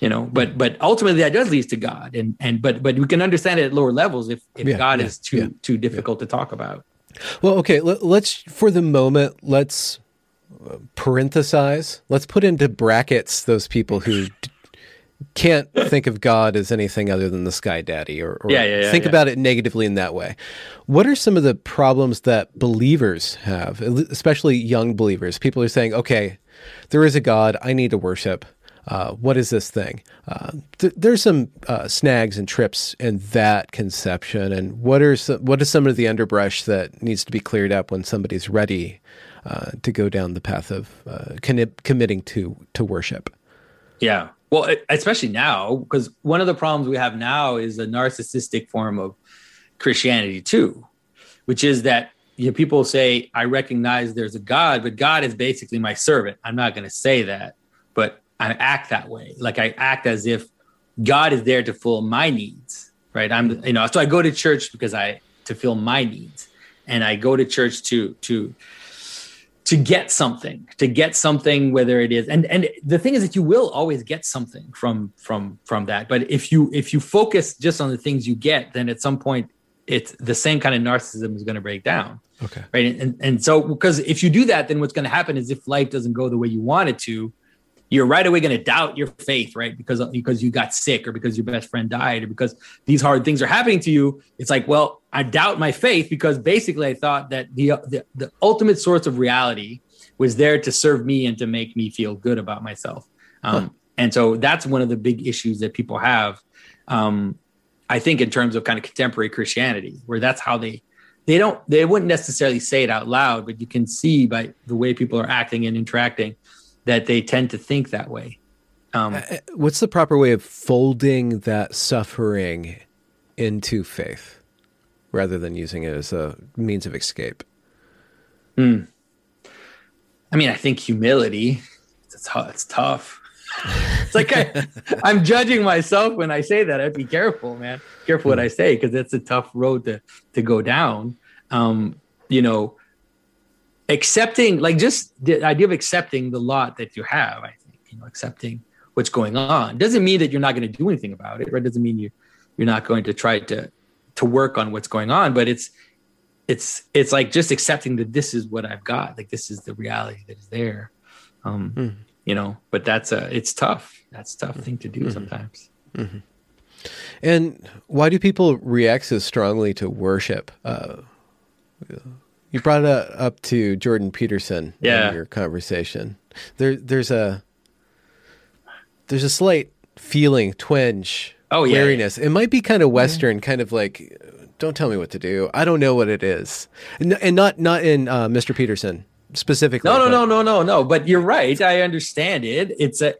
you know but but ultimately that does lead to god and and but but we can understand it at lower levels if if yeah, god yeah, is too yeah, too difficult to talk about. Well okay let, let's for the moment let's uh, parenthesize. Let's put into brackets those people who can't think of God as anything other than the sky daddy or, or yeah, yeah, yeah, think about it negatively in that way. What are some of the problems that believers have, especially young believers? People are saying, okay, there is a God I need to worship. uh, what is this thing? Uh, th- there's some uh, snags and trips in that conception. And what are some, what is some of the underbrush that needs to be cleared up when somebody's ready uh, to go down the path of uh, con- committing to to worship? Yeah. Well, especially now, because one of the problems we have now is a narcissistic form of Christianity too, which is that you know, people say, I recognize there's a God, but God is basically my servant. I'm not going to say that, but I act that way. Like I act as if God is there to fill my needs, right? I'm, you know, so I go to church because I, to fill my needs. And I go to church to, to, to get something to get something whether it is and and the thing is that you will always get something from from from that but if you if you focus just on the things you get then at some point it's the same kind of narcissism is going to break down Okay. Right. And, and so, because if you do that, then what's going to happen is if life doesn't go the way you want it to, you're right away going to doubt your faith, right? Because because you got sick or because your best friend died or because these hard things are happening to you. It's like, well, I doubt my faith because basically I thought that the the, the ultimate source of reality was there to serve me and to make me feel good about myself. Um, huh. And so that's one of the big issues that people have. Um, I think in terms of kind of contemporary Christianity, where that's how they they don't they wouldn't necessarily say it out loud but you can see by the way people are acting and interacting that they tend to think that way um, uh, uh, what's the proper way of folding that suffering into faith rather than using it as a means of escape hmm. i mean i think humility it's, it's tough it's like I, am judging myself when I say that. I'd be careful, man. Careful what I say because it's a tough road to to go down. Um, you know, accepting like just the idea of accepting the lot that you have. I think you know, accepting what's going on doesn't mean that you're not going to do anything about it. Right? Doesn't mean you you're not going to try to to work on what's going on. But it's it's it's like just accepting that this is what I've got. Like this is the reality that is there. Um, mm you know but that's a it's tough that's a tough thing to do mm-hmm. sometimes mm-hmm. and why do people react so strongly to worship uh, you brought it up to jordan peterson yeah. in your conversation there there's a there's a slight feeling twinge oh yeah, wariness yeah. it might be kind of western kind of like don't tell me what to do i don't know what it is and, and not not in uh, mr peterson specifically. No, no, no, no, no, no. But you're right. I understand it. It's a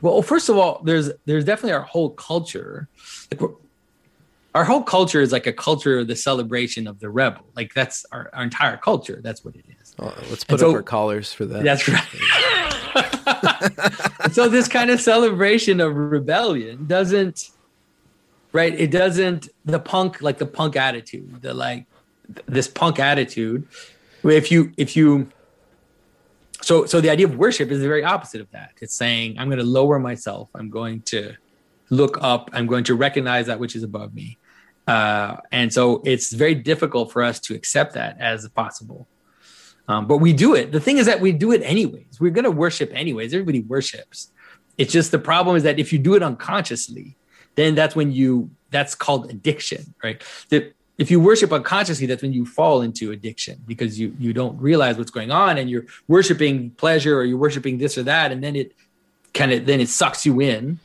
well. First of all, there's there's definitely our whole culture. Like our whole culture is like a culture of the celebration of the rebel. Like that's our, our entire culture. That's what it is. Oh, let's put so, up our collars for that. That's right. so this kind of celebration of rebellion doesn't, right? It doesn't the punk like the punk attitude, the like this punk attitude. If you if you so so the idea of worship is the very opposite of that it's saying i'm going to lower myself i'm going to look up i'm going to recognize that which is above me uh, and so it's very difficult for us to accept that as possible. Um, but we do it. The thing is that we do it anyways. We're going to worship anyways. Everybody worships. It's just the problem is that if you do it unconsciously then that's when you that's called addiction right? If you worship unconsciously that's when you fall into addiction because you you don't realize what's going on and you're worshiping pleasure or you're worshiping this or that and then it kind of then it sucks you in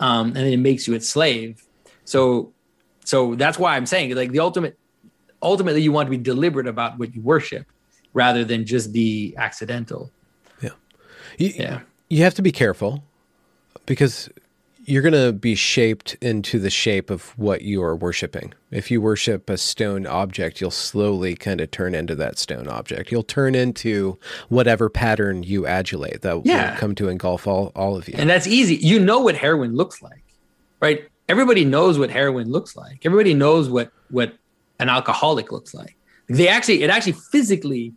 um, and then it makes you its slave. So so that's why i'm saying like the ultimate ultimately you want to be deliberate about what you worship rather than just be accidental yeah you, yeah you have to be careful because you're going to be shaped into the shape of what you are worshiping. If you worship a stone object, you'll slowly kind of turn into that stone object. You'll turn into whatever pattern you adulate that yeah. will come to engulf all, all of you. And that's easy. You know what heroin looks like, right? Everybody knows what heroin looks like. Everybody knows what what an alcoholic looks like. They actually it actually physically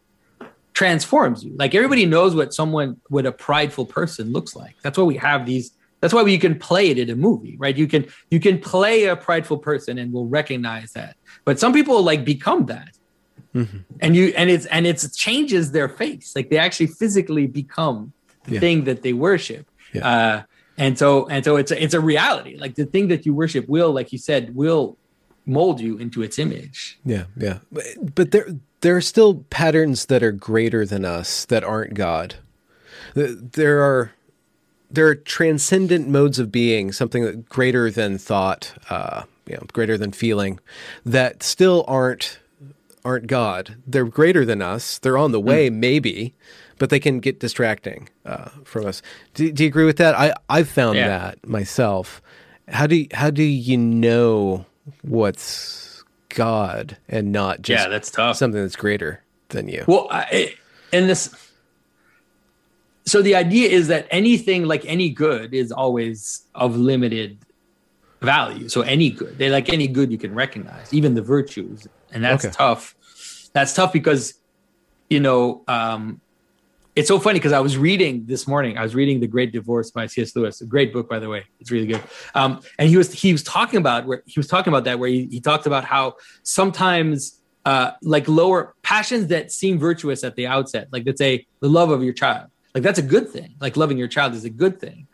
transforms you. Like everybody knows what someone what a prideful person looks like. That's why we have these that's why you can play it in a movie, right? You can you can play a prideful person and we'll recognize that. But some people like become that. Mm-hmm. And you and it's and it changes their face. Like they actually physically become the yeah. thing that they worship. Yeah. Uh, and so and so it's a, it's a reality. Like the thing that you worship will, like you said, will mold you into its image. Yeah, yeah. But, but there there are still patterns that are greater than us that aren't God. There are there are transcendent modes of being, something that greater than thought, uh, you know, greater than feeling, that still aren't aren't God. They're greater than us. They're on the way, mm. maybe, but they can get distracting uh, from us. Do, do, you agree with that? I I've found yeah. that myself. How do you, how do you know what's God and not just yeah, that's tough. something that's greater than you? Well, I, and this. So the idea is that anything like any good is always of limited value. So any good, they like any good you can recognize, even the virtues, and that's okay. tough. That's tough because, you know, um, it's so funny because I was reading this morning. I was reading The Great Divorce by C.S. Lewis, a great book, by the way. It's really good. Um, and he was he was talking about where he was talking about that where he, he talked about how sometimes uh, like lower passions that seem virtuous at the outset, like let's say the love of your child, like that's a good thing. Like loving your child is a good thing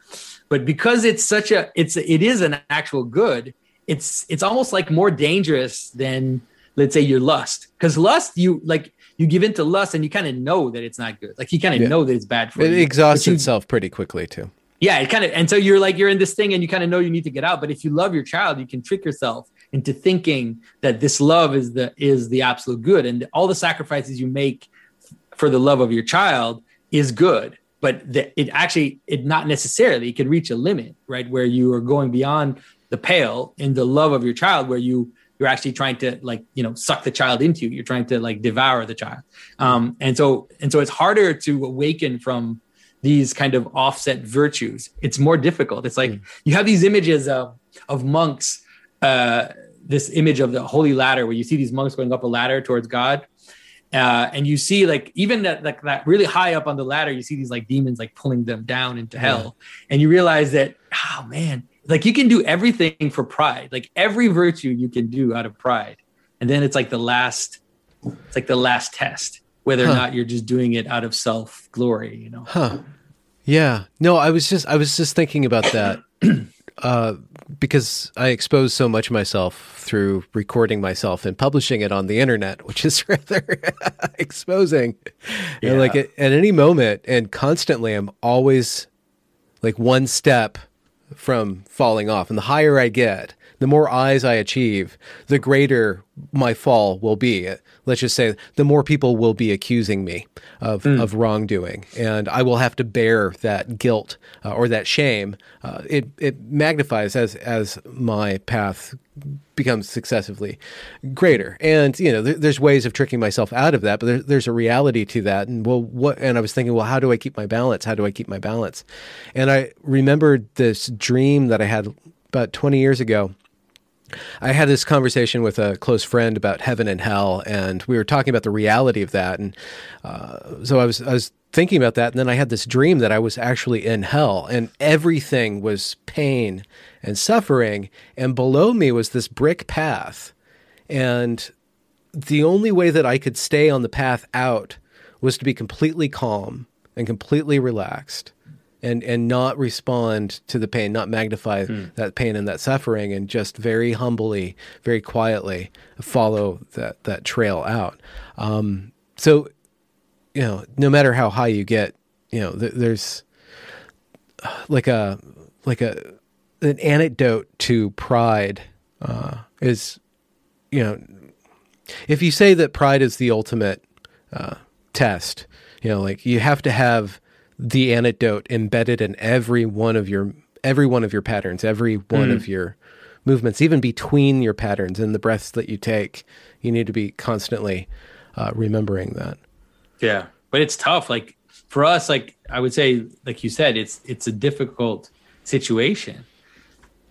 but because it's such a it's it is an actual good it's it's almost like more dangerous than let's say your lust because lust you like you give in to lust and you kind of know that it's not good. Like you kind of yeah. know that it's bad for it you. it exhausts you, itself pretty quickly too. Yeah it kind of and so you're like you're in this thing and you kind of know you need to get out but if you love your child you can trick yourself into thinking that this love is the is the absolute good and all the sacrifices you make for the love of your child is good but the, it actually it not necessarily it can reach a limit right where you are going beyond the pale in the love of your child where you you're actually trying to like you know suck the child into you. You're trying to like devour the child. Um, and so and so it's harder to awaken from these kind of offset virtues. It's more difficult. It's like mm. you have these images of of monks uh, this image of the holy ladder where you see these monks going up a ladder towards god. Uh, and you see like even that like that really high up on the ladder, you see these like demons like pulling them down into hell, and you realize that oh man, like you can do everything for pride, like every virtue you can do out of pride, and then it's like the last, it's like the last test whether huh. or not you're just doing it out of self glory, you know. Huh. Yeah. No, I was just I was just thinking about that. uh, because I expose so much myself through recording myself and publishing it on the internet, which is rather exposing. Yeah. And like at, at any moment and constantly, I'm always like one step from falling off. And the higher I get, the more eyes I achieve, the greater my fall will be. Let's just say the more people will be accusing me of, mm. of wrongdoing, and I will have to bear that guilt uh, or that shame. Uh, it it magnifies as as my path becomes successively greater. And you know, th- there's ways of tricking myself out of that, but there, there's a reality to that. And well, what? And I was thinking, well, how do I keep my balance? How do I keep my balance? And I remembered this dream that I had about 20 years ago I had this conversation with a close friend about heaven and hell, and we were talking about the reality of that. And uh, so I was I was thinking about that, and then I had this dream that I was actually in hell, and everything was pain and suffering, and below me was this brick path, and the only way that I could stay on the path out was to be completely calm and completely relaxed and and not respond to the pain, not magnify hmm. that pain and that suffering, and just very humbly, very quietly follow that that trail out. Um, so, you know, no matter how high you get, you know, th- there's like a like a an antidote to pride uh, is, you know, if you say that pride is the ultimate uh, test, you know, like you have to have the antidote embedded in every one of your every one of your patterns, every one mm. of your movements, even between your patterns and the breaths that you take. You need to be constantly uh, remembering that. Yeah, but it's tough. Like for us, like I would say, like you said, it's it's a difficult situation.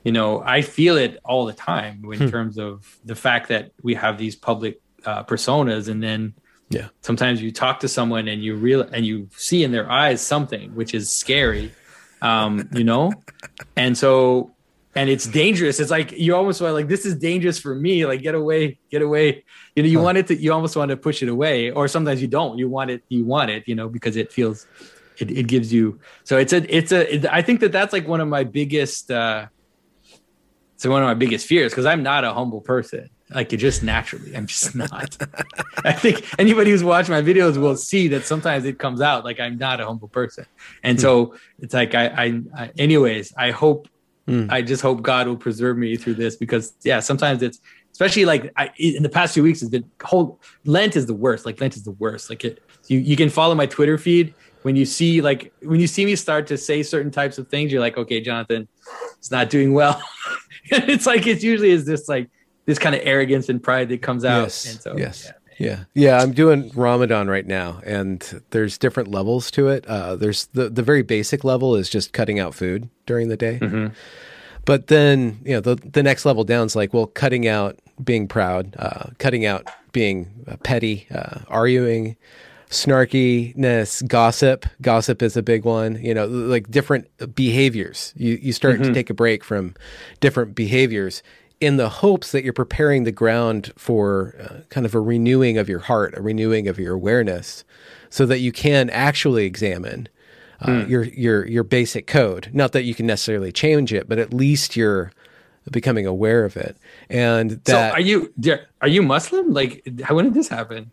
You know, I feel it all the time in hmm. terms of the fact that we have these public uh, personas, and then yeah. Sometimes you talk to someone and you real and you see in their eyes something which is scary, um, you know, and so and it's dangerous. It's like you almost want like this is dangerous for me. Like get away, get away. You know, you huh. want it to. You almost want to push it away, or sometimes you don't. You want it. You want it. You know, because it feels. It, it gives you. So it's a. It's a. It, I think that that's like one of my biggest. uh it's one of my biggest fears because I'm not a humble person. Like it just naturally, I'm just not. I think anybody who's watched my videos will see that sometimes it comes out like I'm not a humble person, and so it's like I, I, I anyways, I hope, mm. I just hope God will preserve me through this because yeah, sometimes it's especially like I, in the past few weeks has been whole Lent is the worst. Like Lent is the worst. Like it, you you can follow my Twitter feed when you see like when you see me start to say certain types of things, you're like, okay, Jonathan, it's not doing well. it's like it's usually is this like this kind of arrogance and pride that comes out. Yes. And so, yes. Yeah. Yeah. Yeah. I'm doing Ramadan right now, and there's different levels to it. Uh, there's the, the very basic level is just cutting out food during the day. Mm-hmm. But then, you know, the, the next level down is like, well, cutting out being proud, uh, cutting out being uh, petty, uh, arguing, snarkiness, gossip. Gossip is a big one. You know, like different behaviors. You you start mm-hmm. to take a break from different behaviors in the hopes that you're preparing the ground for uh, kind of a renewing of your heart, a renewing of your awareness, so that you can actually examine uh, mm. your your your basic code. Not that you can necessarily change it, but at least you're becoming aware of it. And that so are you are you Muslim? Like, how when did this happen?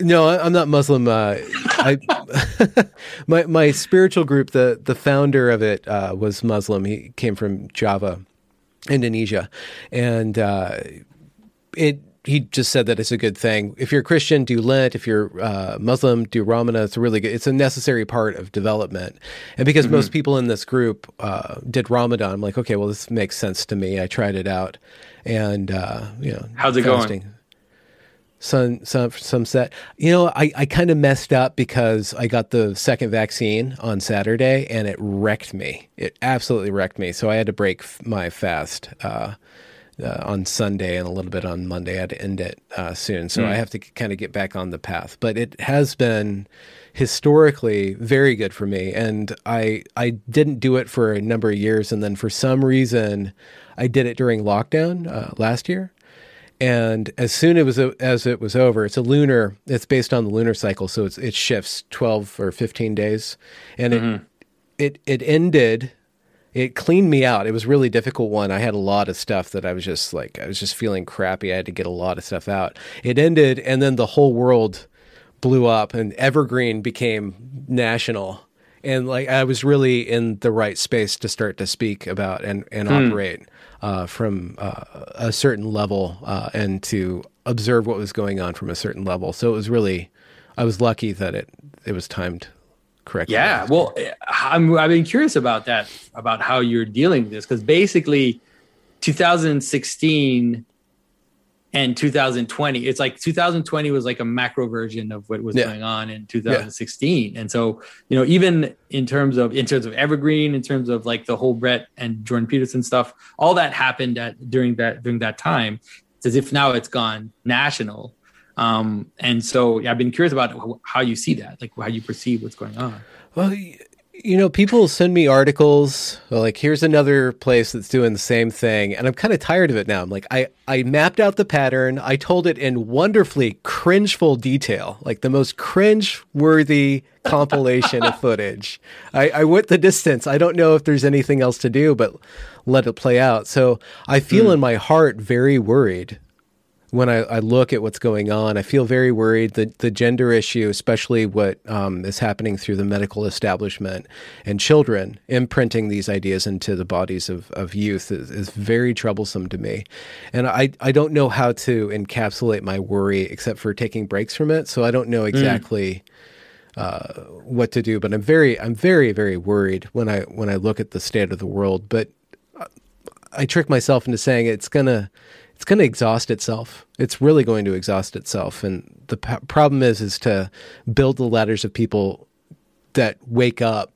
No, I'm not Muslim. Uh, I, my my spiritual group, the the founder of it uh, was Muslim. He came from Java, Indonesia, and uh, it. He just said that it's a good thing. If you're a Christian, do Lent. If you're uh, Muslim, do Ramadan. It's a really good. It's a necessary part of development. And because mm-hmm. most people in this group uh, did Ramadan, I'm like, okay, well, this makes sense to me. I tried it out, and uh, you know, how's it fasting. going? Sun, sun sunset. You know, I, I kind of messed up because I got the second vaccine on Saturday and it wrecked me. It absolutely wrecked me. So I had to break my fast uh, uh, on Sunday and a little bit on Monday. I had to end it uh, soon. So mm. I have to kind of get back on the path. But it has been historically very good for me. And I I didn't do it for a number of years, and then for some reason, I did it during lockdown uh, last year. And as soon as it was as it was over, it's a lunar. It's based on the lunar cycle, so it's, it shifts twelve or fifteen days, and mm-hmm. it it it ended. It cleaned me out. It was really difficult one. I had a lot of stuff that I was just like I was just feeling crappy. I had to get a lot of stuff out. It ended, and then the whole world blew up, and Evergreen became national and like I was really in the right space to start to speak about and and hmm. operate uh, from uh, a certain level uh, and to observe what was going on from a certain level. So it was really, I was lucky that it it was timed correctly. Yeah, well, I'm I've been curious about that about how you're dealing with this because basically, 2016 and 2020 it's like 2020 was like a macro version of what was yeah. going on in 2016 yeah. and so you know even in terms of in terms of evergreen in terms of like the whole brett and jordan peterson stuff all that happened at during that during that time it's as if now it's gone national um and so yeah, i've been curious about how you see that like how you perceive what's going on well you know, people send me articles like, here's another place that's doing the same thing. And I'm kind of tired of it now. I'm like, I, I mapped out the pattern. I told it in wonderfully cringeful detail, like the most cringe worthy compilation of footage. I, I went the distance. I don't know if there's anything else to do, but let it play out. So I feel mm. in my heart very worried when I, I, look at what's going on, I feel very worried that the gender issue, especially what um, is happening through the medical establishment and children imprinting these ideas into the bodies of, of youth, is, is very troublesome to me. And I, I don't know how to encapsulate my worry except for taking breaks from it. So I don't know hmm. exactly. Mm. Uh, what to do, but I'm very, I'm very, very worried when I when I look at the state of the world. But I trick myself into saying it's gonna it's going to exhaust itself. It's really going to exhaust itself. And the p- problem is, is to build the ladders of people that wake up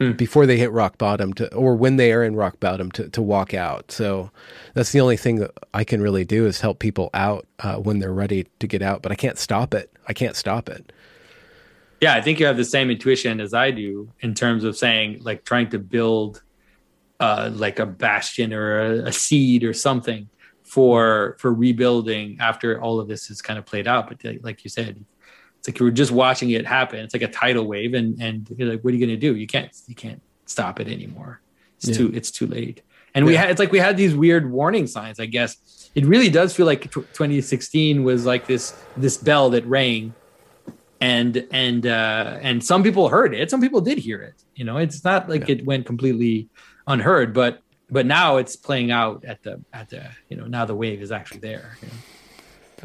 mm. before they hit rock bottom to, or when they are in rock bottom to, to walk out. So that's the only thing that I can really do is help people out uh, when they're ready to get out. But I can't stop it. I can't stop it. Yeah, I think you have the same intuition as I do in terms of saying like trying to build uh, like a bastion or a, a seed or something for for rebuilding after all of this is kind of played out. But like you said, it's like you're just watching it happen. It's like a tidal wave, and and you're like, what are you going to do? You can't you can't stop it anymore. It's yeah. too it's too late. And we had it's like we had these weird warning signs, I guess. It really does feel like 2016 was like this this bell that rang and and uh and some people heard it some people did hear it you know it's not like yeah. it went completely unheard but but now it's playing out at the at the you know now the wave is actually there you know?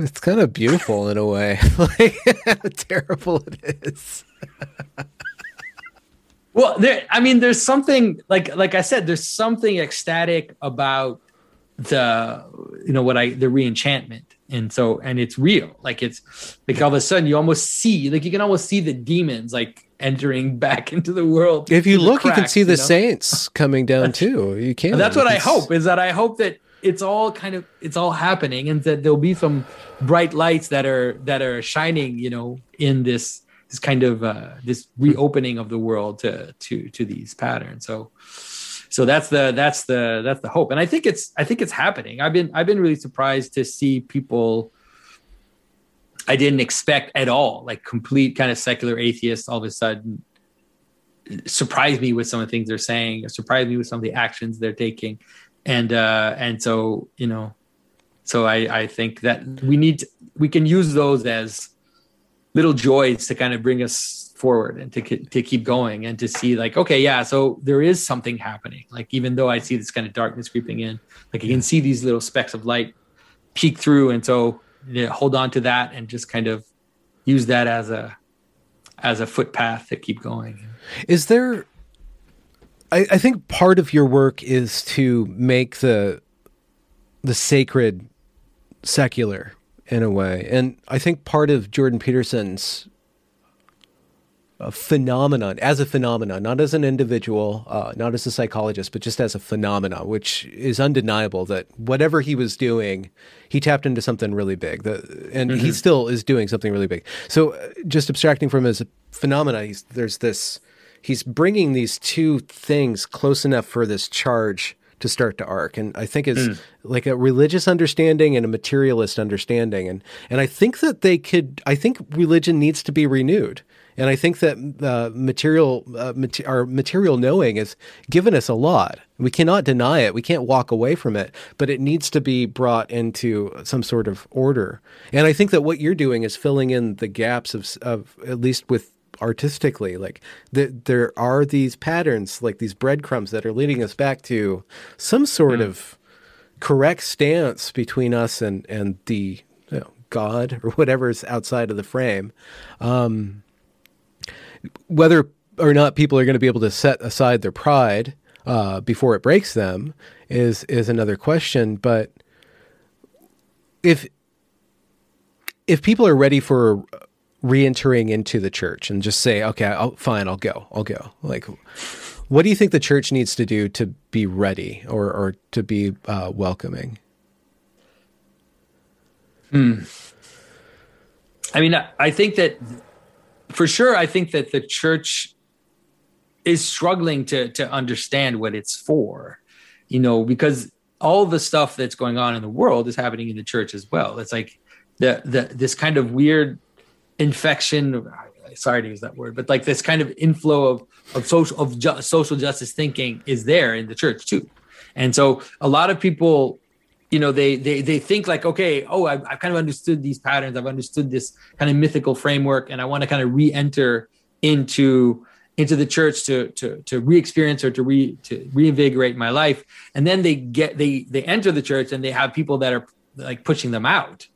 it's kind of beautiful in a way. Like how terrible it is. Well there i mean there's something like like i said there's something ecstatic about the you know what i the reenchantment. And so and it's real. Like it's like all of a sudden you almost see like you can almost see the demons like entering back into the world if you look cracks, you can see the know? saints coming down too. You can. That's what i hope is that i hope that it's all kind of it's all happening and that there'll be some bright lights that are that are shining you know in this this kind of uh this reopening of the world to to to these patterns. So so that's the that's the that's the hope. And i think it's i think it's happening. I've been i've been really surprised to see people i didn't expect at all like complete kind of secular atheists all of a sudden surprise me with some of the things they're saying surprise me with some of the actions they're taking. And uh and so you know so i i think that we need to, we can use those as little joys to kind of bring us forward and to to keep going and to see like okay yeah so there is something happening. Like even though i see this kind of darkness creeping in like you can see these little specks of light peek through. And so you know, hold on to that and just kind of use that as a as a footpath to keep going. Is there I, I think part of your work is to make the the sacred secular in a way. And i think part of jordan peterson's a phenomenon as a phenomenon, not as an individual, uh, not as a psychologist, but just as a phenomenon, which is undeniable that whatever he was doing, he tapped into something really big. The, and mm-hmm. he still is doing something really big. So, uh, just abstracting from his phenomena, there's this. He's bringing these two things close enough for this charge to start to arc and i think it's mm. like a religious understanding and a materialist understanding and and i think that they could i think religion needs to be renewed and I think that uh, material, uh, mat- our material knowing has given us a lot. We cannot deny it. We can't walk away from it, but it needs to be brought into some sort of order. And I think that what you're doing is filling in the gaps of, of at least with artistically, like the, there are these patterns, like these breadcrumbs that are leading us back to some sort mm. of correct stance between us and and the you know, God or whatever is outside of the frame. Um, whether or not people are going to be able to set aside their pride uh, before it breaks them is is another question. But if if people are ready for re-entering into the church and just say, "Okay, I'll, fine, I'll go, I'll go," like. What do you think the church needs to do to be ready or, or to be uh, welcoming? Hmm. I mean, I think that for sure, I think that the church is struggling to to understand what it's for, you know, because all the stuff that's going on in the world is happening in the church as well. It's like the the this kind of weird infection. Sorry to use that word, but like this kind of inflow of of social of ju- social justice thinking is there in the church too, and so a lot of people you know they they they think like okay oh I've, I've, kind of understood these patterns. I've understood this kind of mythical framework and i want to kind of re-enter into into the church to to to re-experience or to re to reinvigorate my life. And then they get they they enter the church and they have people that are like pushing them out.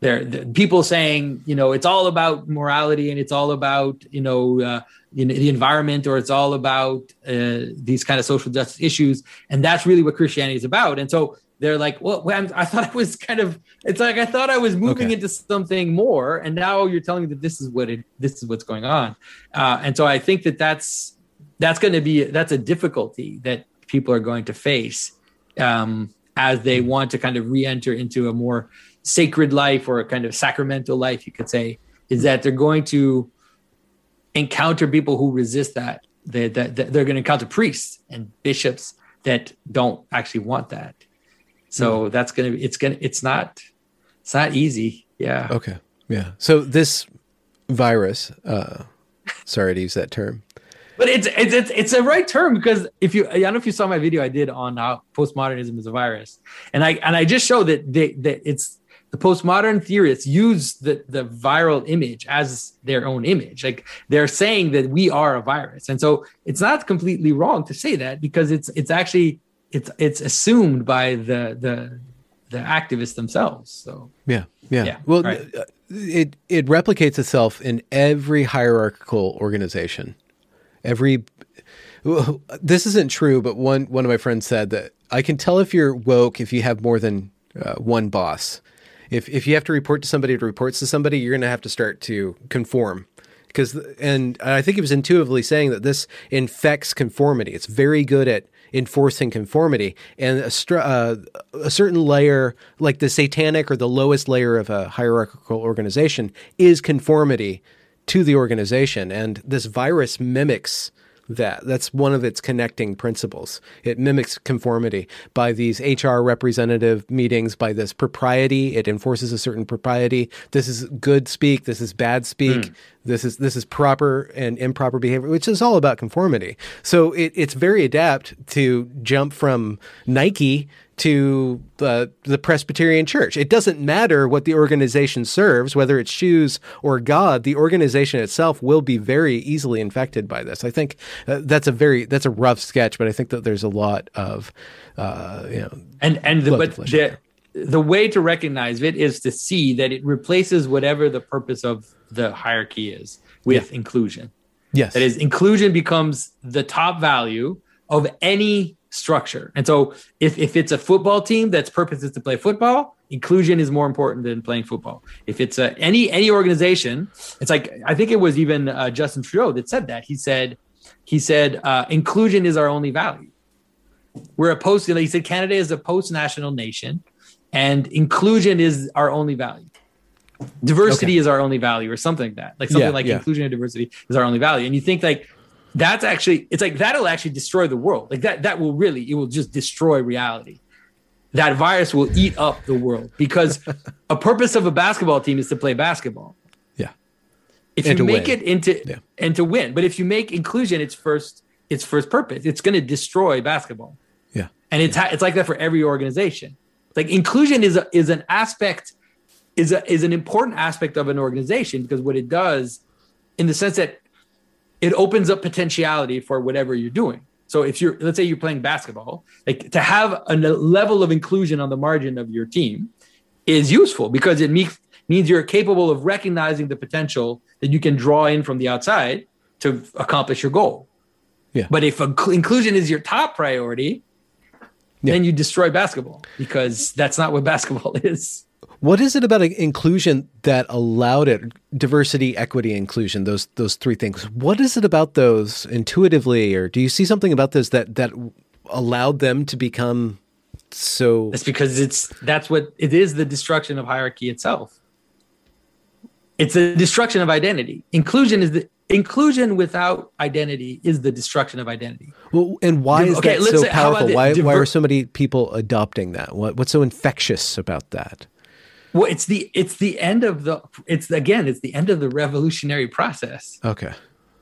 They're, they're people saying you know it's all about morality and it's all about you know uh, you know, the environment or it's all about uh, these kind of social justice issues. And that's really what christianity is about. And so they're like, well, i thought I was kind of, it's like, I thought I was moving okay. into something more. And now you're telling me that this is what it, this is what's going on. Uh, and so I think that that's, that's going to be, that's a difficulty that people are going to face um, as they want to kind of re-enter into a more sacred life or a kind of sacramental life, you could say, is that they're going to encounter people who resist that. They, that, that they're going to encounter priests and bishops that don't actually want that so mm. that's gonna be it's gonna it's not it's not easy. Yeah. Okay. Yeah. So this virus, uh, sorry to use that term, but it's, it's it's it's a right term because if you I don't know if you saw my video I did on how postmodernism is a virus, and I and I just showed that they that it's the postmodern theorists use the the viral image as their own image. Like they're saying that we are a virus, and so it's not completely wrong to say that because it's it's actually it's it's assumed by the the the activists themselves. So yeah, yeah. yeah. Well, right. Uh, it it replicates itself in every hierarchical organization. Every this isn't true, but one one of my friends said that I can tell if you're woke if you have more than uh, one boss. If if you have to report to somebody to reports to somebody, you're going to have to start to conform because and I think he was intuitively saying that this infects conformity. It's very good at enforcing conformity, and a, uh, a certain layer, like the satanic or the lowest layer of a hierarchical organization, is conformity to the organization, and this virus mimics that. That's one of its connecting principles. It mimics conformity by these HR representative meetings, by this propriety. It enforces a certain propriety. This is good speak. This is bad speak. Mm. This is this is proper and improper behavior, which is all about conformity. So it, it's very adept to jump from Nike to the the Presbyterian Church. It doesn't matter what the organization serves, whether it's shoes or God. The organization itself will be very easily infected by this. I think uh, that's a very that's a rough sketch, but I think that there's a lot of uh, you know and and the, but the the way to recognize it is to see that it replaces whatever the purpose of the hierarchy is with yeah. inclusion. Yes, that is inclusion becomes the top value of any structure. And so if, if it's a football team that's purpose is to play football, inclusion is more important than playing football. If it's a, any any organization, it's like I think it was even uh, Justin Trudeau that said that. He said he said uh, inclusion is our only value. We're a post. He said Canada is a post national nation, and inclusion is our only value. Diversity okay. is our only value, or something like that. Like something yeah, like yeah. inclusion and diversity is our only value. And you think like that's actually it's like that'll actually destroy the world. Like that that will really it will just destroy reality. That virus will eat up the world because a purpose of a basketball team is to play basketball. Yeah. If and you make win. it into yeah. and to win. But if you make inclusion its first its first purpose. It's going to destroy basketball. Yeah. And it's yeah. it's like that for every organization. Like inclusion is a, is an aspect is a, is an important aspect of an organization because what it does in the sense that it opens up potentiality for whatever you're doing. So if you're, let's say you're playing basketball, like to have a level of inclusion on the margin of your team is useful because it means means you're capable of recognizing the potential that you can draw in from the outside to accomplish your goal. Yeah. But if inclusion is your top priority, yeah. then you destroy basketball because that's not what basketball is. What is it about inclusion that allowed it diversity, equity, inclusion? Those those three things. What is it about those intuitively, or do you see something about those that that allowed them to become so? It's because it's that's what it is. The destruction of hierarchy itself. It's the destruction of identity. Inclusion is the inclusion without identity is the destruction of identity. Well, and why is okay, that so say, powerful? Why, diver- why are so many people adopting that? What, what's so infectious about that? Well, it's the it's the end of the it's again it's the end of the revolutionary process. Okay.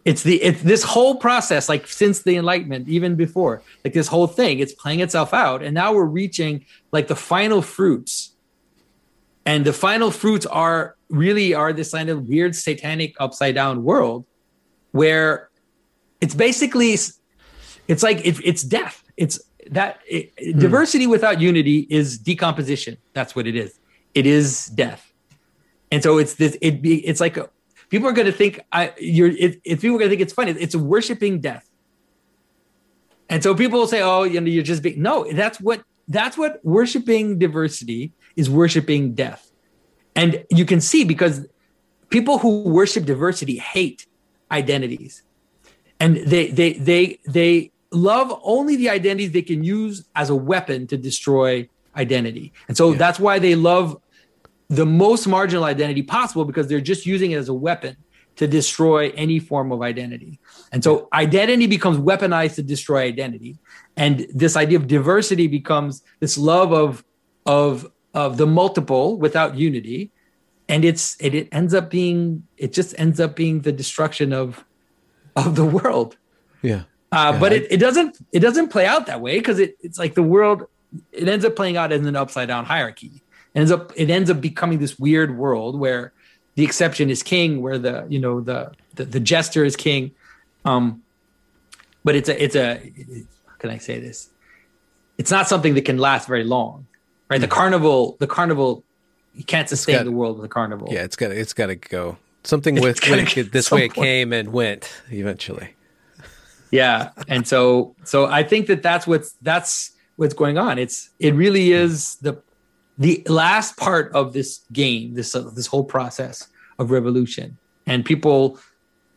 It's the it's this whole process like since the enlightenment even before like this whole thing it's playing itself out and now we're reaching like the final fruits. And the final fruits are really are this kind of weird satanic upside down world where it's basically it's like it, it's death. It's that it, hmm. diversity without unity is decomposition. That's what it is it is death. And so it's this, it be, it's like people are going to think I, you're, it, it, people are going to think it's funny. It's worshiping death. And so people will say, oh, you know, you're just being, no, that's what, that's what worshiping diversity is worshiping death. And you can see because people who worship diversity hate identities and they, they, they, they love only the identities they can use as a weapon to destroy identity. And so yeah. that's why they love the most marginal identity possible because they're just using it as a weapon to destroy any form of identity. And so identity becomes weaponized to destroy identity. And this idea of diversity becomes this love of of of the multiple without unity. And it's it, it ends up being it just ends up being the destruction of of the world. Yeah. Uh, Yeah, but it, it doesn't it doesn't play out that way because it, it's like the world it ends up playing out as an upside down hierarchy. It ends up it ends up becoming this weird world where the exception is king, where the you know the the, the jester is king. Um, but it's a it's a how can I say this? It's not something that can last very long, right? The carnival the carnival you can't sustain got- the world with a carnival. Yeah, it's got to it's got to go. Something with, gotta this way it came and went eventually. yeah and so so i think that that's what's that's what's going on it's it really is the the last part of this game this uh, this whole process of revolution. And people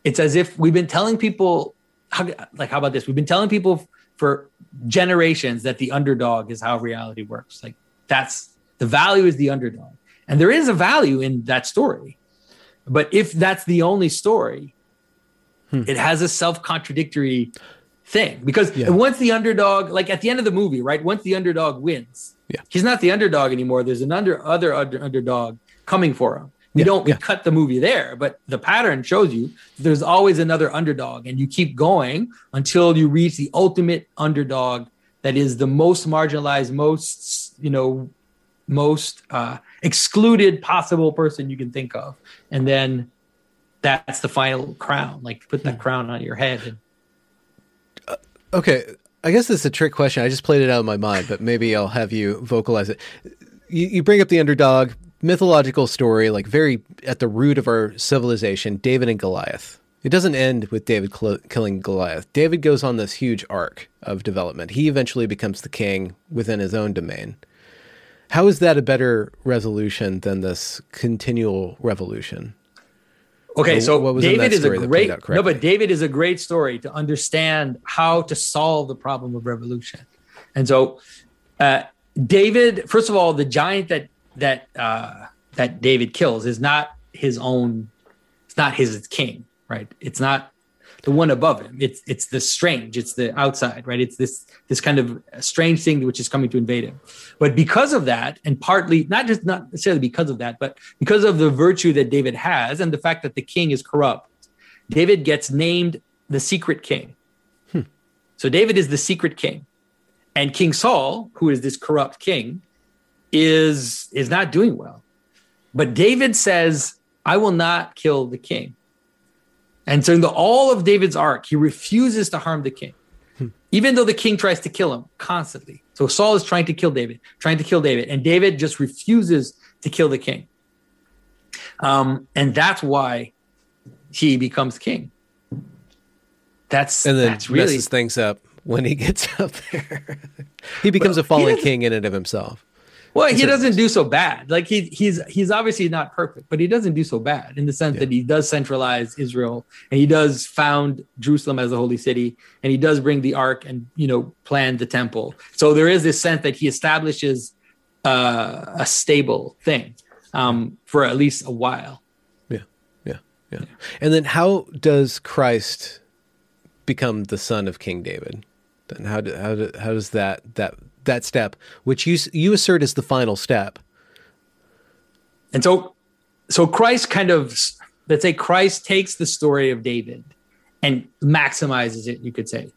it's as if we've been telling people how, like how about this? We've been telling people for generations that the underdog is how reality works. Like that's the value is the underdog. And there is a value in that story. But if that's the only story it has a self-contradictory thing. Because Yeah. once the underdog like at the end of the movie right once the underdog wins Yeah. he's not the underdog anymore. There's an under other under, underdog coming for him. We Yeah, don't we cut the movie there but the pattern shows you there's always another underdog and you keep going until you reach the ultimate underdog that is the most marginalized most you know most uh, excluded possible person you can think of. And then that's the final crown like put that crown on your head and Okay, I guess this is a trick question. I just played it out of my mind, but maybe I'll have you vocalize it. You, you bring up the underdog mythological story, like very at the root of our civilization, David and Goliath. It doesn't end with David cl- killing Goliath. David goes on this huge arc of development. He eventually becomes the king within his own domain. How is that a better resolution than this continual revolution? Okay, so what was David is a great no, but David is a great story to understand how to solve the problem of revolution. And so, uh, David, first of all, the giant that that uh, that David kills is not his own. It's not his king, right? It's not the one above him. It's it's the strange. It's the outside, right? It's this this kind of strange thing which is coming to invade him. But because of that, and partly not just not necessarily because of that, but because of the virtue that David has and the fact that the king is corrupt, David gets named the secret king. Hmm. So David is the secret king, and King Saul, who is this corrupt king, is is not doing well. But David says, "I will not kill the king." And so in the all of David's arc, he refuses to harm the king even though the king tries to kill him constantly. So Saul is trying to kill David, trying to kill David, and David just refuses to kill the king. Um, and that's why he becomes king. That's And then that's really messes things up when he gets up there. he becomes a fallen king in and of himself. Well. He doesn't do so bad. Like he he's he's obviously not perfect, but he doesn't do so bad in the sense Yeah. that he does centralize Israel and he does found Jerusalem as a holy city and he does bring the ark and you know plan the temple. So there is this sense that he establishes uh, a stable thing um, for at least a while. Yeah, yeah, yeah. And then how does Christ become the son of King David? Then how do, how do, how does that that that step, which you you assert is the final step? And so, so Christ kind of, let's say Christ takes the story of David and maximizes it, you could say.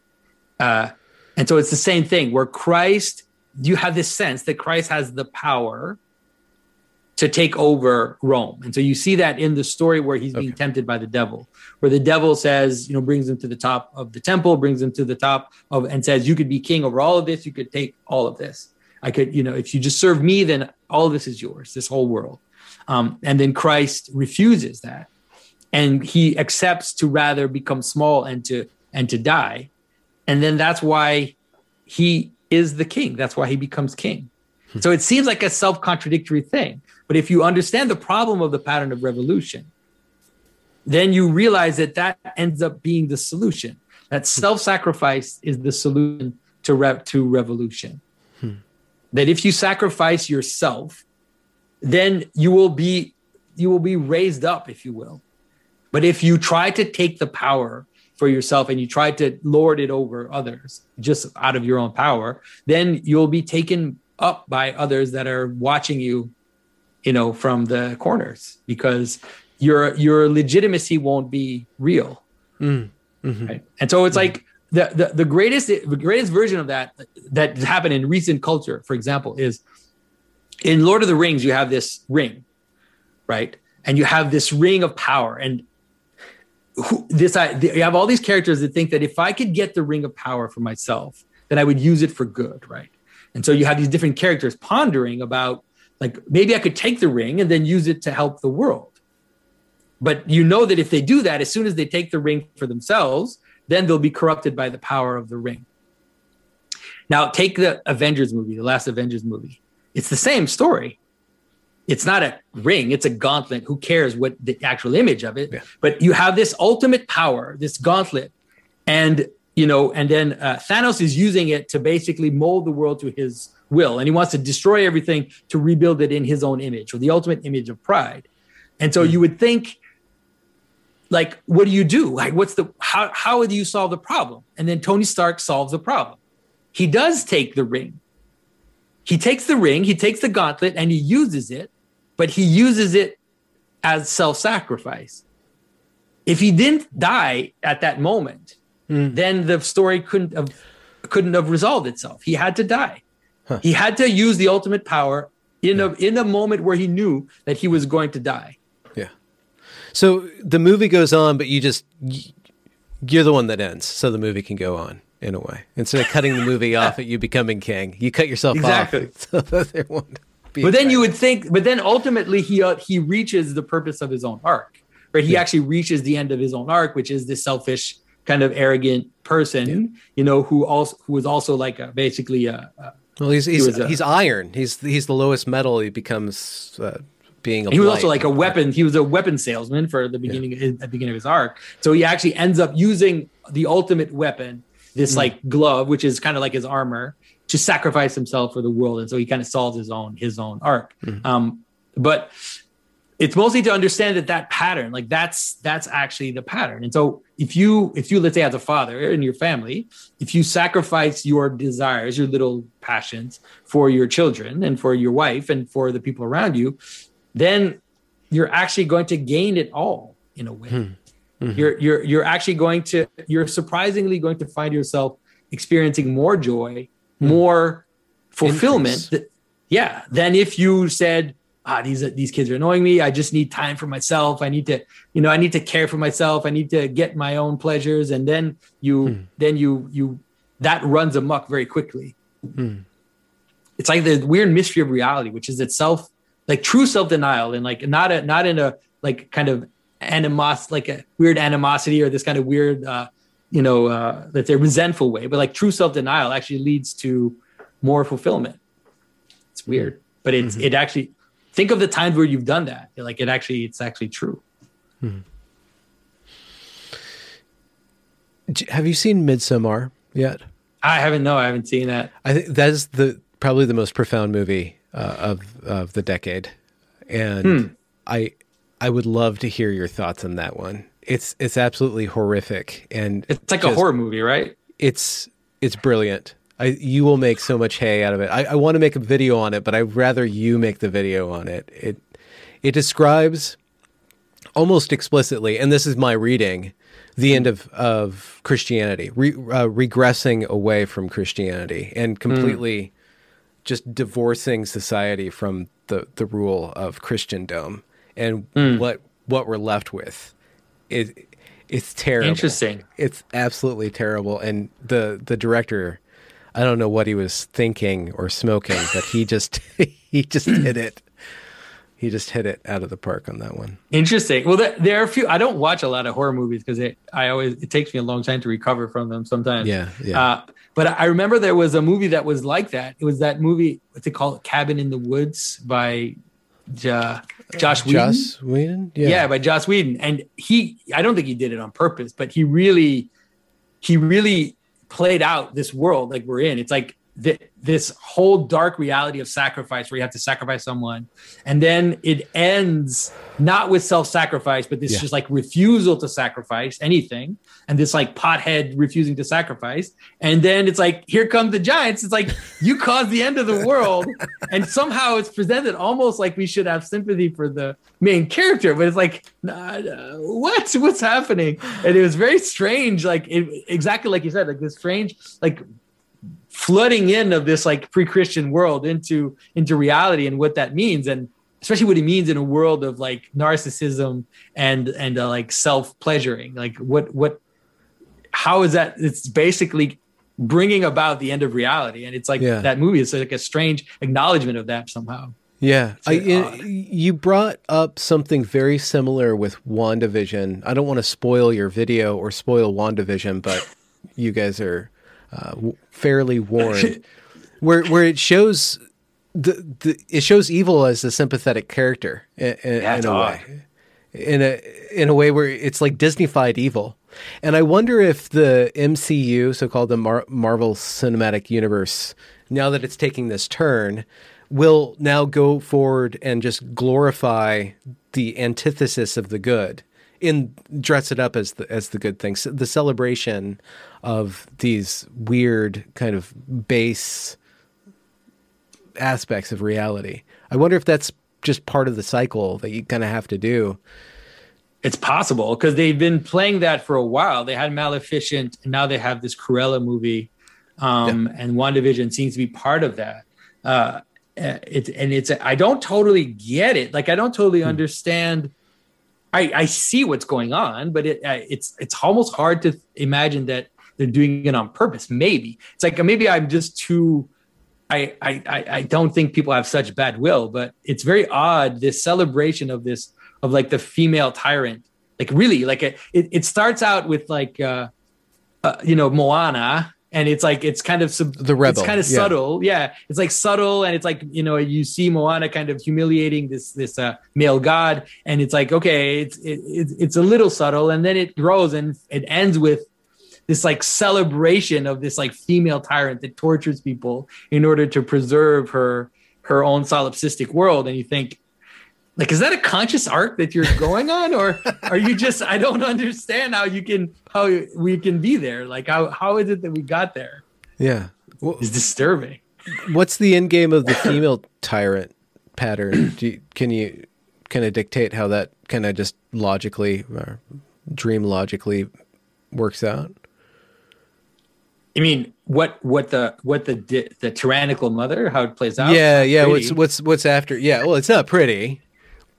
Uh, and so it's the same thing where Christ, you have this sense that Christ has the power to take over Rome. And so you see that in the story where he's being Okay. tempted by the devil, where the devil says, you know, brings him to the top of the temple, brings him to the top of, and says, you could be king over all of this. You could take all of this. I could, you know, if you just serve me, then all of this is yours, this whole world. Um, and then Christ refuses that, and he accepts to rather become small and to and to die, and then that's why he is the king. That's why he becomes king. So it seems like a self-contradictory thing, but if you understand the problem of the pattern of revolution, then you realize that that ends up being the solution. That hmm. self-sacrifice is the solution to rev- to revolution. Hmm. That if you sacrifice yourself then you will be you will be raised up if you will but if you try to take the power for yourself and you try to lord it over others just out of your own power then you'll be taken up by others that are watching you you know from the corners because your your legitimacy won't be real Mm, mhm. right and so it's like the, the the greatest the greatest version of that that happened in recent culture, for example, is in Lord of the Rings. You have this ring, right? And you have this ring of power, and who, this I you have all these characters that think that if I could get the ring of power for myself, then I would use it for good, right? And so you have these different characters pondering about like maybe I could take the ring and then use it to help the world. But you know that if they do that, as soon as they take the ring for themselves, then they'll be corrupted by the power of the ring. Now, take the Avengers movie, the last Avengers movie. It's the same story. It's not a ring, it's a gauntlet. Who cares what the actual image of it? Yeah. But you have this ultimate power, this gauntlet. And you know, and then uh, Thanos is using it to basically mold the world to his will, and he wants to destroy everything to rebuild it in his own image, or the ultimate image of pride. And so you would think, like, what do you do? Like, what's the how how do you solve the problem? And then Tony Stark solves the problem. He does take the ring. He takes the ring, he takes the gauntlet, and he uses it, but he uses it as self-sacrifice. If he didn't die at that moment, mm. then the story couldn't have couldn't have resolved itself. He had to die. Huh. He had to use the ultimate power in yeah. a in a moment where he knew that he was going to die. Yeah. So the movie goes on, but you just you're the one that ends, so the movie can go on in a way. Instead of cutting the movie off at you becoming king, you cut yourself exactly. off. So but then you would think, but then ultimately he uh, he reaches the purpose of his own arc, right? He yeah. actually reaches the end of his own arc, which is this selfish kind of arrogant person, yeah. you know, who also who was also like a, basically a, a well, he's he's, he a, he's iron. He's he's the lowest metal. He becomes uh, being. he was also like a weapon. He was a weapon salesman for the beginning yeah. at the beginning of his arc. So he actually ends up using the ultimate weapon, this mm. like glove, which is kind of like his armor, to sacrifice himself for the world. And so he kind of solves his own his own arc. Mm. Um, but it's mostly to understand that that pattern like that's that's actually the pattern and so if you if you let's say as a father in your family if you sacrifice your desires your little passions for your children and for your wife and for the people around you then you're actually going to gain it all in a way hmm. mm-hmm. you're you're you're actually going to you're surprisingly going to find yourself experiencing more joy hmm. more fulfillment th- yeah than if you said ah, these these kids are annoying me. I just need time for myself. I need to, you know, I need to care for myself. I need to get my own pleasures. And then you, hmm. then you, you, that runs amok very quickly. Hmm. It's like the weird mystery of reality, which is itself like true self denial and like not a not in a like kind of animos like a weird animosity or this kind of weird, uh, you know, uh, that they're resentful way, but like true self denial actually leads to more fulfillment. It's weird, but it's mm-hmm. it actually think of the times where you've done that. Like it actually, it's actually true. Hmm. Have you seen Midsommar yet? I haven't. No, I haven't seen that. I think that is the probably the most profound movie uh, of of the decade, and hmm. I I would love to hear your thoughts on that one. It's it's absolutely horrific, and it's like just, a horror movie, right? It's it's brilliant. I, you will make so much hay out of it. I, I want to make a video on it, but I'd rather you make the video on it. It it describes almost explicitly, and this is my reading, the end of, of Christianity, re, uh, regressing away from Christianity and completely mm. just divorcing society from the, the rule of Christendom and mm. what what we're left with. It, it's terrible. Interesting. It's absolutely terrible. And the the director I don't know what he was thinking or smoking, but he just he just hit it. He just hit it out of the park on that one. Interesting. Well, there, there are a few. I don't watch a lot of horror movies because I always it takes me a long time to recover from them. Sometimes. Yeah. Yeah. Uh, but I remember there was a movie that was like that. It was that movie. What's it called? Cabin in the Woods by uh, Josh Whedon. Joss Whedon. Yeah. yeah, by Josh Whedon. And he, I don't think he did it on purpose, but he really, he really played out this world like we're in. It's like th- this whole dark reality of sacrifice where you have to sacrifice someone. And then it ends not with self-sacrifice but this yeah. just like refusal to sacrifice anything and this like pothead refusing to sacrifice. And then it's like here come the giants. It's like you caused the end of the world. And somehow it's presented almost like we should have sympathy for the main character but it's like nah, nah, what? What's happening? And it was very strange like it, exactly like you said like this strange like flooding in of this like pre-christian world into into reality and what that means. And especially what it means in a world of like narcissism and and uh, like self-pleasuring. Like what what how is that? It's basically bringing about the end of reality. And it's like yeah. that movie is like a strange acknowledgement of that somehow. Yeah, I, you brought up something very similar with WandaVision. I don't want to spoil your video or spoil WandaVision, but you guys are uh, fairly warned, where where it shows the, the it shows evil as a sympathetic character in, in, in a way, in a in a way where it's like Disneyfied evil. And I wonder if the MCU, so called the Mar- Marvel Cinematic Universe, now that it's taking this turn, will now go forward and just glorify the antithesis of the good in dress it up as the as the good things the celebration of these weird kind of base aspects of reality. I wonder if that's just part of the cycle that you kind of have to do. It's possible because they've been playing that for a while. They had Maleficent, and now they have this Cruella movie, um, yeah. and WandaVision seems to be part of that. Uh, it's and it's I don't totally get it. Like I don't totally hmm. understand. I, I see what's going on, but it, it's it's almost hard to imagine that they're doing it on purpose. Maybe it's like maybe I'm just too. I, I I don't think people have such bad will, but it's very odd this celebration of this of like the female tyrant. Like really, like it it, it starts out with like uh, uh, you know Moana, and it's like it's kind of sub- the rebel. It's kind of yeah. subtle, yeah. It's like subtle, and it's like you know you see Moana kind of humiliating this this uh, male god, and it's like okay, it's it, it's a little subtle, and then it grows and it ends with this like celebration of this like female tyrant that tortures people in order to preserve her her own solipsistic world and you think like is that a conscious arc that you're going on or are you just i don't understand how you can how we can be there like how how is it that we got there yeah well, it's disturbing what's the end game of the female tyrant pattern you, can you kind of dictate how that kind of just logically or dream logically works out I mean, what what the what the the tyrannical mother how it plays out? Yeah, yeah. Pretty. What's what's what's after? Yeah, well, it's not pretty,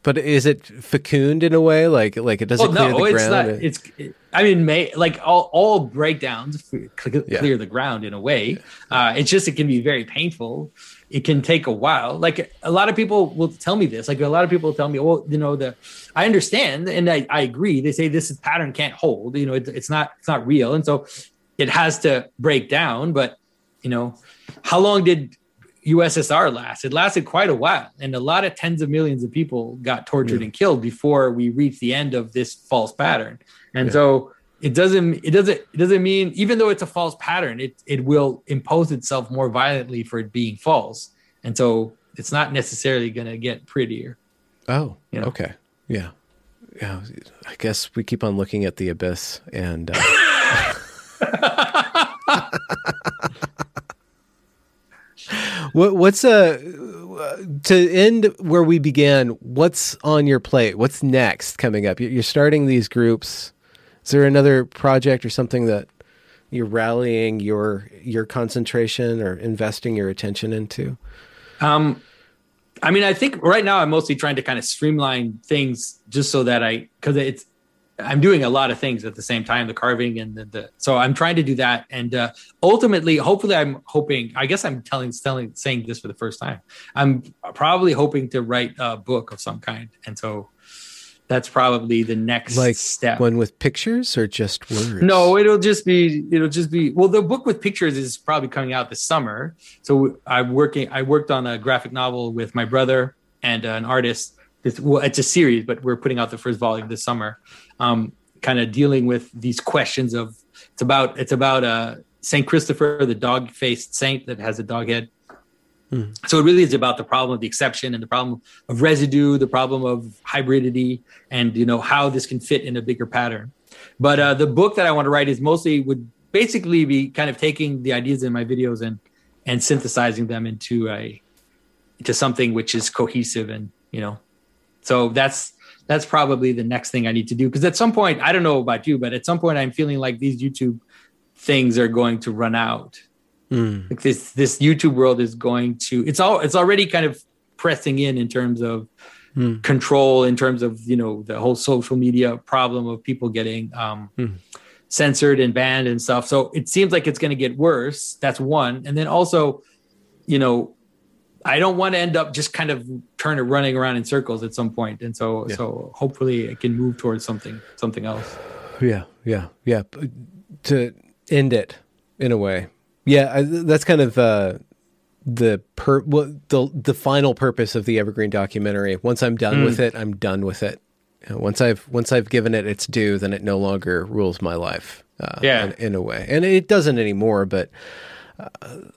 but is it fecund in a way? Like like it doesn't well, clear no, the it's ground? Not, it's I mean, may, like all all breakdowns clear yeah. the ground in a way. Uh, it's just it can be very painful. It can take a while. Like a lot of people will tell me this. Like a lot of people tell me, well, you know, the I understand and I, I agree. They say this pattern can't hold. You know, it, it's not it's not real. And so it has to break down. But you know, how long did USSR last? It lasted quite a while, and a lot of tens of millions of people got tortured yeah. and killed before we reached the end of this false pattern. And yeah. so it doesn't it doesn't it doesn't mean even though it's a false pattern, it it will impose itself more violently for it being false. And so it's not necessarily going to get prettier. Oh, you know? okay, yeah, yeah. I guess we keep on looking at the abyss and. Uh... what, what's a uh, to end where we began? What's on your plate? What's next coming up? You're starting these groups. Is there another project or something that you're rallying your your concentration or investing your attention into? Um, I mean, I think right now I'm mostly trying to kind of streamline things just so that I because it's I'm doing a lot of things at the same time, the carving and the, the so I'm trying to do that. And uh, ultimately, hopefully, I'm hoping. I guess I'm telling, telling, saying this for the first time. I'm probably hoping to write a book of some kind, and so that's probably the next like step. One with pictures or just words? No, it'll just be it'll just be well. The book with pictures is probably coming out this summer. So I'm working. I worked on a graphic novel with my brother and uh, an artist this, well, it's a series, but we're putting out the first volume this summer, um, kind of dealing with these questions of it's about it's about a Saint Christopher, the dog-faced saint that has a dog head. Mm. So it really is about the problem of the exception and the problem of residue, the problem of hybridity, and you know how this can fit in a bigger pattern. But uh, the book that I want to write is mostly would basically be kind of taking the ideas in my videos and and synthesizing them into a into something which is cohesive and you know so that's that's probably the next thing i need to do because at some point i don't know about you but at some point i'm feeling like these youtube things are going to run out mm. like this this youtube world is going to it's all it's already kind of pressing in in terms of mm. control in terms of you know the whole social media problem of people getting um, mm. censored and banned and stuff so it seems like it's going to get worse that's one and then also you know I don't want to end up just kind of turning running around in circles at some point, and so yeah. so hopefully it can move towards something something else. Yeah, yeah, yeah. To end it in a way, yeah. I, that's kind of uh, the per well, the the final purpose of the Evergreen documentary. Once I'm done mm. with it, I'm done with it. Once I've once I've given it its due, then it no longer rules my life. Uh, yeah, in, in a way, and it doesn't anymore, but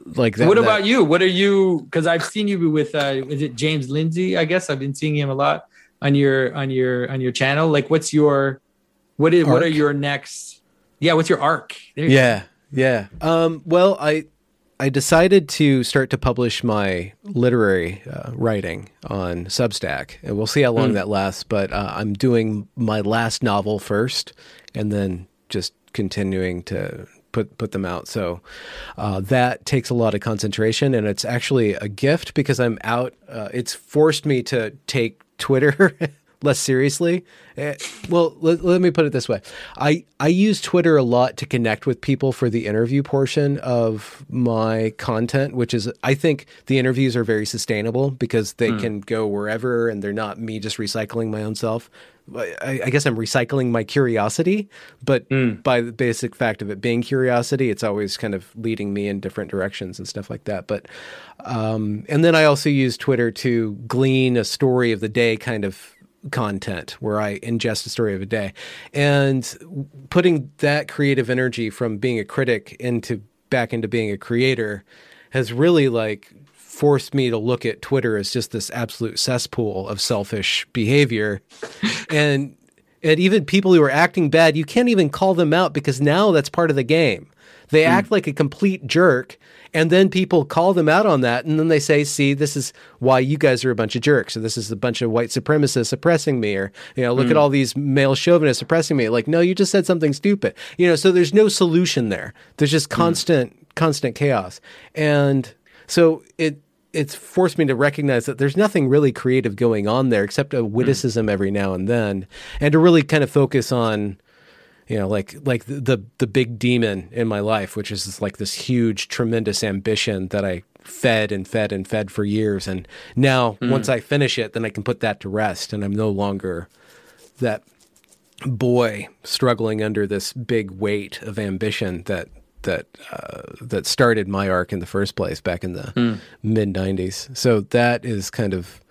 like that. What that, about you? What are you? Because I've seen you with uh, is it James Lindsay? I guess I've been seeing him a lot on your on your on your channel. Like, what's your what is arc? what are your next? Yeah, what's your arc? yeah, go. yeah. Um, well, I I decided to start to publish my literary uh, writing on Substack, and we'll see how long mm. that lasts. But uh, I'm doing my last novel first, and then just continuing to put put them out. So uh, that takes a lot of concentration, and it's actually a gift because I'm out. Uh, it's forced me to take Twitter less seriously. Uh, well, let, let, me put it this way: I I use Twitter a lot to connect with people for the interview portion of my content, which is I think the interviews are very sustainable because they mm. can go wherever, and they're not me just recycling my own self. I, I, guess I'm recycling my curiosity, but mm. by the basic fact of it being curiosity, it's always kind of leading me in different directions and stuff like that. But, um, and then I also use Twitter to glean a story of the day kind of content where I ingest a story of a day and putting that creative energy from being a critic into back into being a creator has really like forced me to look at Twitter as just this absolute cesspool of selfish behavior. and and even people who are acting bad, you can't even call them out because now that's part of the game. They mm. act like a complete jerk, and then people call them out on that, and then they say, "See, this is why you guys are a bunch of jerks. or this is a bunch of white supremacists oppressing me, or you know, look mm. at all these male chauvinists oppressing me." Like, no, you just said something stupid. You know, so there's no solution there. There's just mm. constant, mm. constant chaos, and so it it's forced me to recognize that there's nothing really creative going on there except a witticism mm. every now and then, and to really kind of focus on, you know, like like the, the the big demon in my life, which is like this huge, tremendous ambition that I fed and fed and fed for years, and now mm. once I finish it, then I can put that to rest, and I'm no longer that boy struggling under this big weight of ambition that that uh, that started my arc in the first place back in the mm. mid '90s. So that is kind of.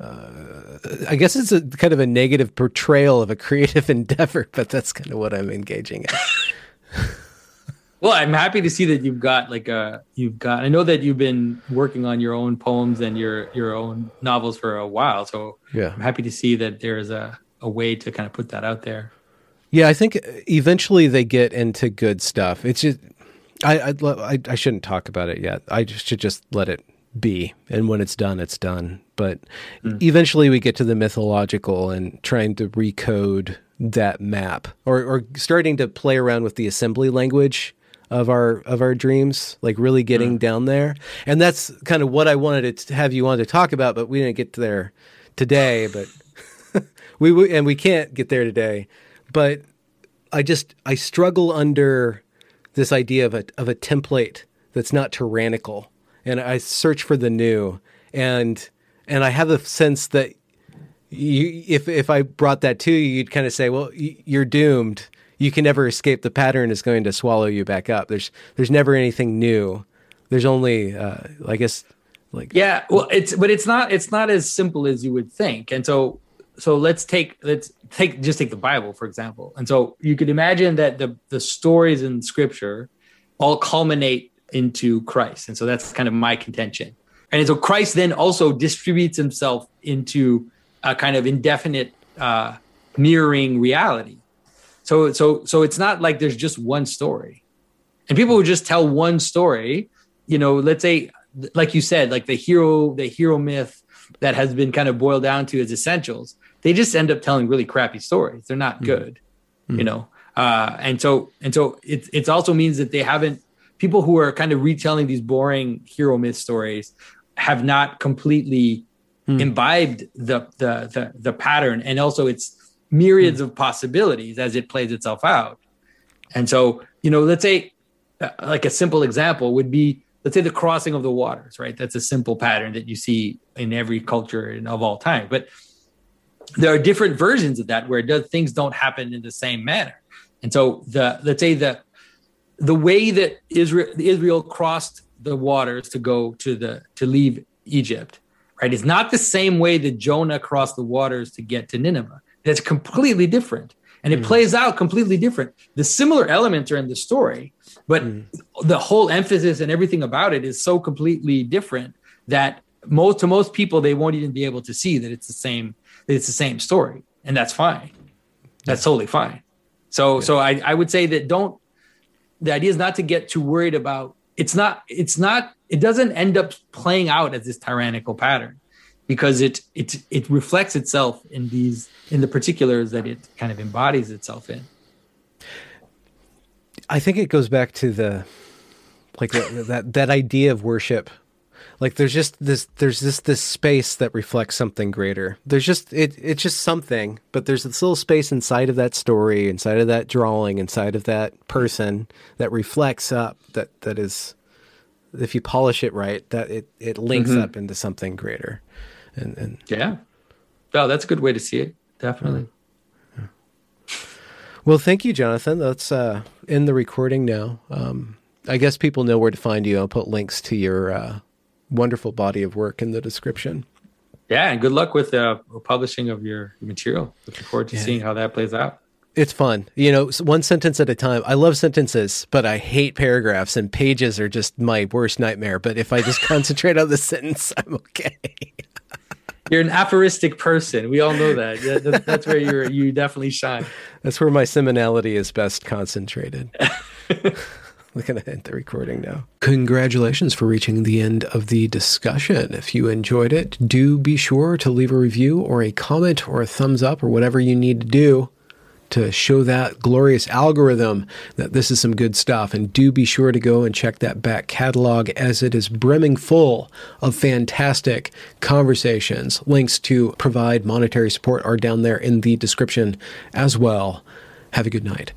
Uh, I guess it's a kind of a negative portrayal of a creative endeavor, but that's kind of what I'm engaging in. well, I'm happy to see that you've got like a you've got. I know that you've been working on your own poems and your your own novels for a while, so yeah, I'm happy to see that there is a a way to kind of put that out there. Yeah, I think eventually they get into good stuff. It's just I I, I shouldn't talk about it yet. I should just let it be, and when it's done, it's done. But mm. eventually, we get to the mythological and trying to recode that map, or or starting to play around with the assembly language of our of our dreams, like really getting mm. down there. And that's kind of what I wanted to have you on to talk about, but we didn't get there today. But we and we can't get there today but I just I struggle under this idea of a of a template that's not tyrannical, and I search for the new, and and I have a sense that you, if if I brought that to you, you'd kind of say, well, you're doomed. You can never escape. The pattern is going to swallow you back up. There's there's never anything new. There's only, uh, I guess, like yeah. Well, it's but it's not it's not as simple as you would think. And so so let's take let's take just take the Bible for example. And so you could imagine that the the stories in Scripture all culminate into Christ. And so that's kind of my contention. And so Christ then also distributes himself into a kind of indefinite uh, mirroring reality. So so so it's not like there's just one story. And people would just tell one story, you know, let's say like you said, like the hero the hero myth that has been kind of boiled down to as essentials. They just end up telling really crappy stories. They're not mm. good, mm. you know. Uh, and so and so it it also means that they haven't people who are kind of retelling these boring hero myth stories have not completely mm. imbibed the, the the the pattern and also its myriads mm. of possibilities as it plays itself out. And so, you know, let's say uh, like a simple example would be let's say the crossing of the waters, right? That's a simple pattern that you see in every culture and of all time. But there are different versions of that where does things don't happen in the same manner. And so the let's say the the way that Israel Israel crossed the waters to go to the to leave Egypt, right, is not the same way that Jonah crossed the waters to get to Nineveh. That's completely different. And it mm. plays out completely different. The similar elements are in the story, but mm. the whole emphasis and everything about it is so completely different that most to most people they won't even be able to see that it's the same it's the same story. And that's fine. That's totally fine. So yeah. so I, I would say that don't the idea is not to get too worried about it's not it's not it doesn't end up playing out as this tyrannical pattern because it it it reflects itself in these in the particulars that it kind of embodies itself in i think it goes back to the like that that, that idea of worship like there's just this there's this this space that reflects something greater. There's just it it's just something but there's this little space inside of that story inside of that drawing inside of that person that reflects up that that is if you polish it right that it it links mm-hmm. up into something greater. And and yeah. Oh that's a good way to see it. Definitely. Yeah. well thank you jonathan. That's uh in the recording now. Um i guess people know where to find you. I'll put links to your uh wonderful body of work in the description. Yeah, and good luck with the uh, publishing of your material. Looking forward to yeah. seeing how that plays out. It's fun. You know, one sentence at a time. I love sentences, but I hate paragraphs and pages are just my worst nightmare. But if I just concentrate on the sentence, I'm okay. you're an aphoristic person. We all know that. That's where you you definitely shine. That's where my seminality is best concentrated. We're going to end the recording now. Congratulations for reaching the end of the discussion. If you enjoyed it, do be sure to leave a review or a comment or a thumbs up or whatever you need to do to show that glorious algorithm that this is some good stuff. And do be sure to go and check that back catalog as it is brimming full of fantastic conversations. Links to provide monetary support are down there in the description as well. Have a good night.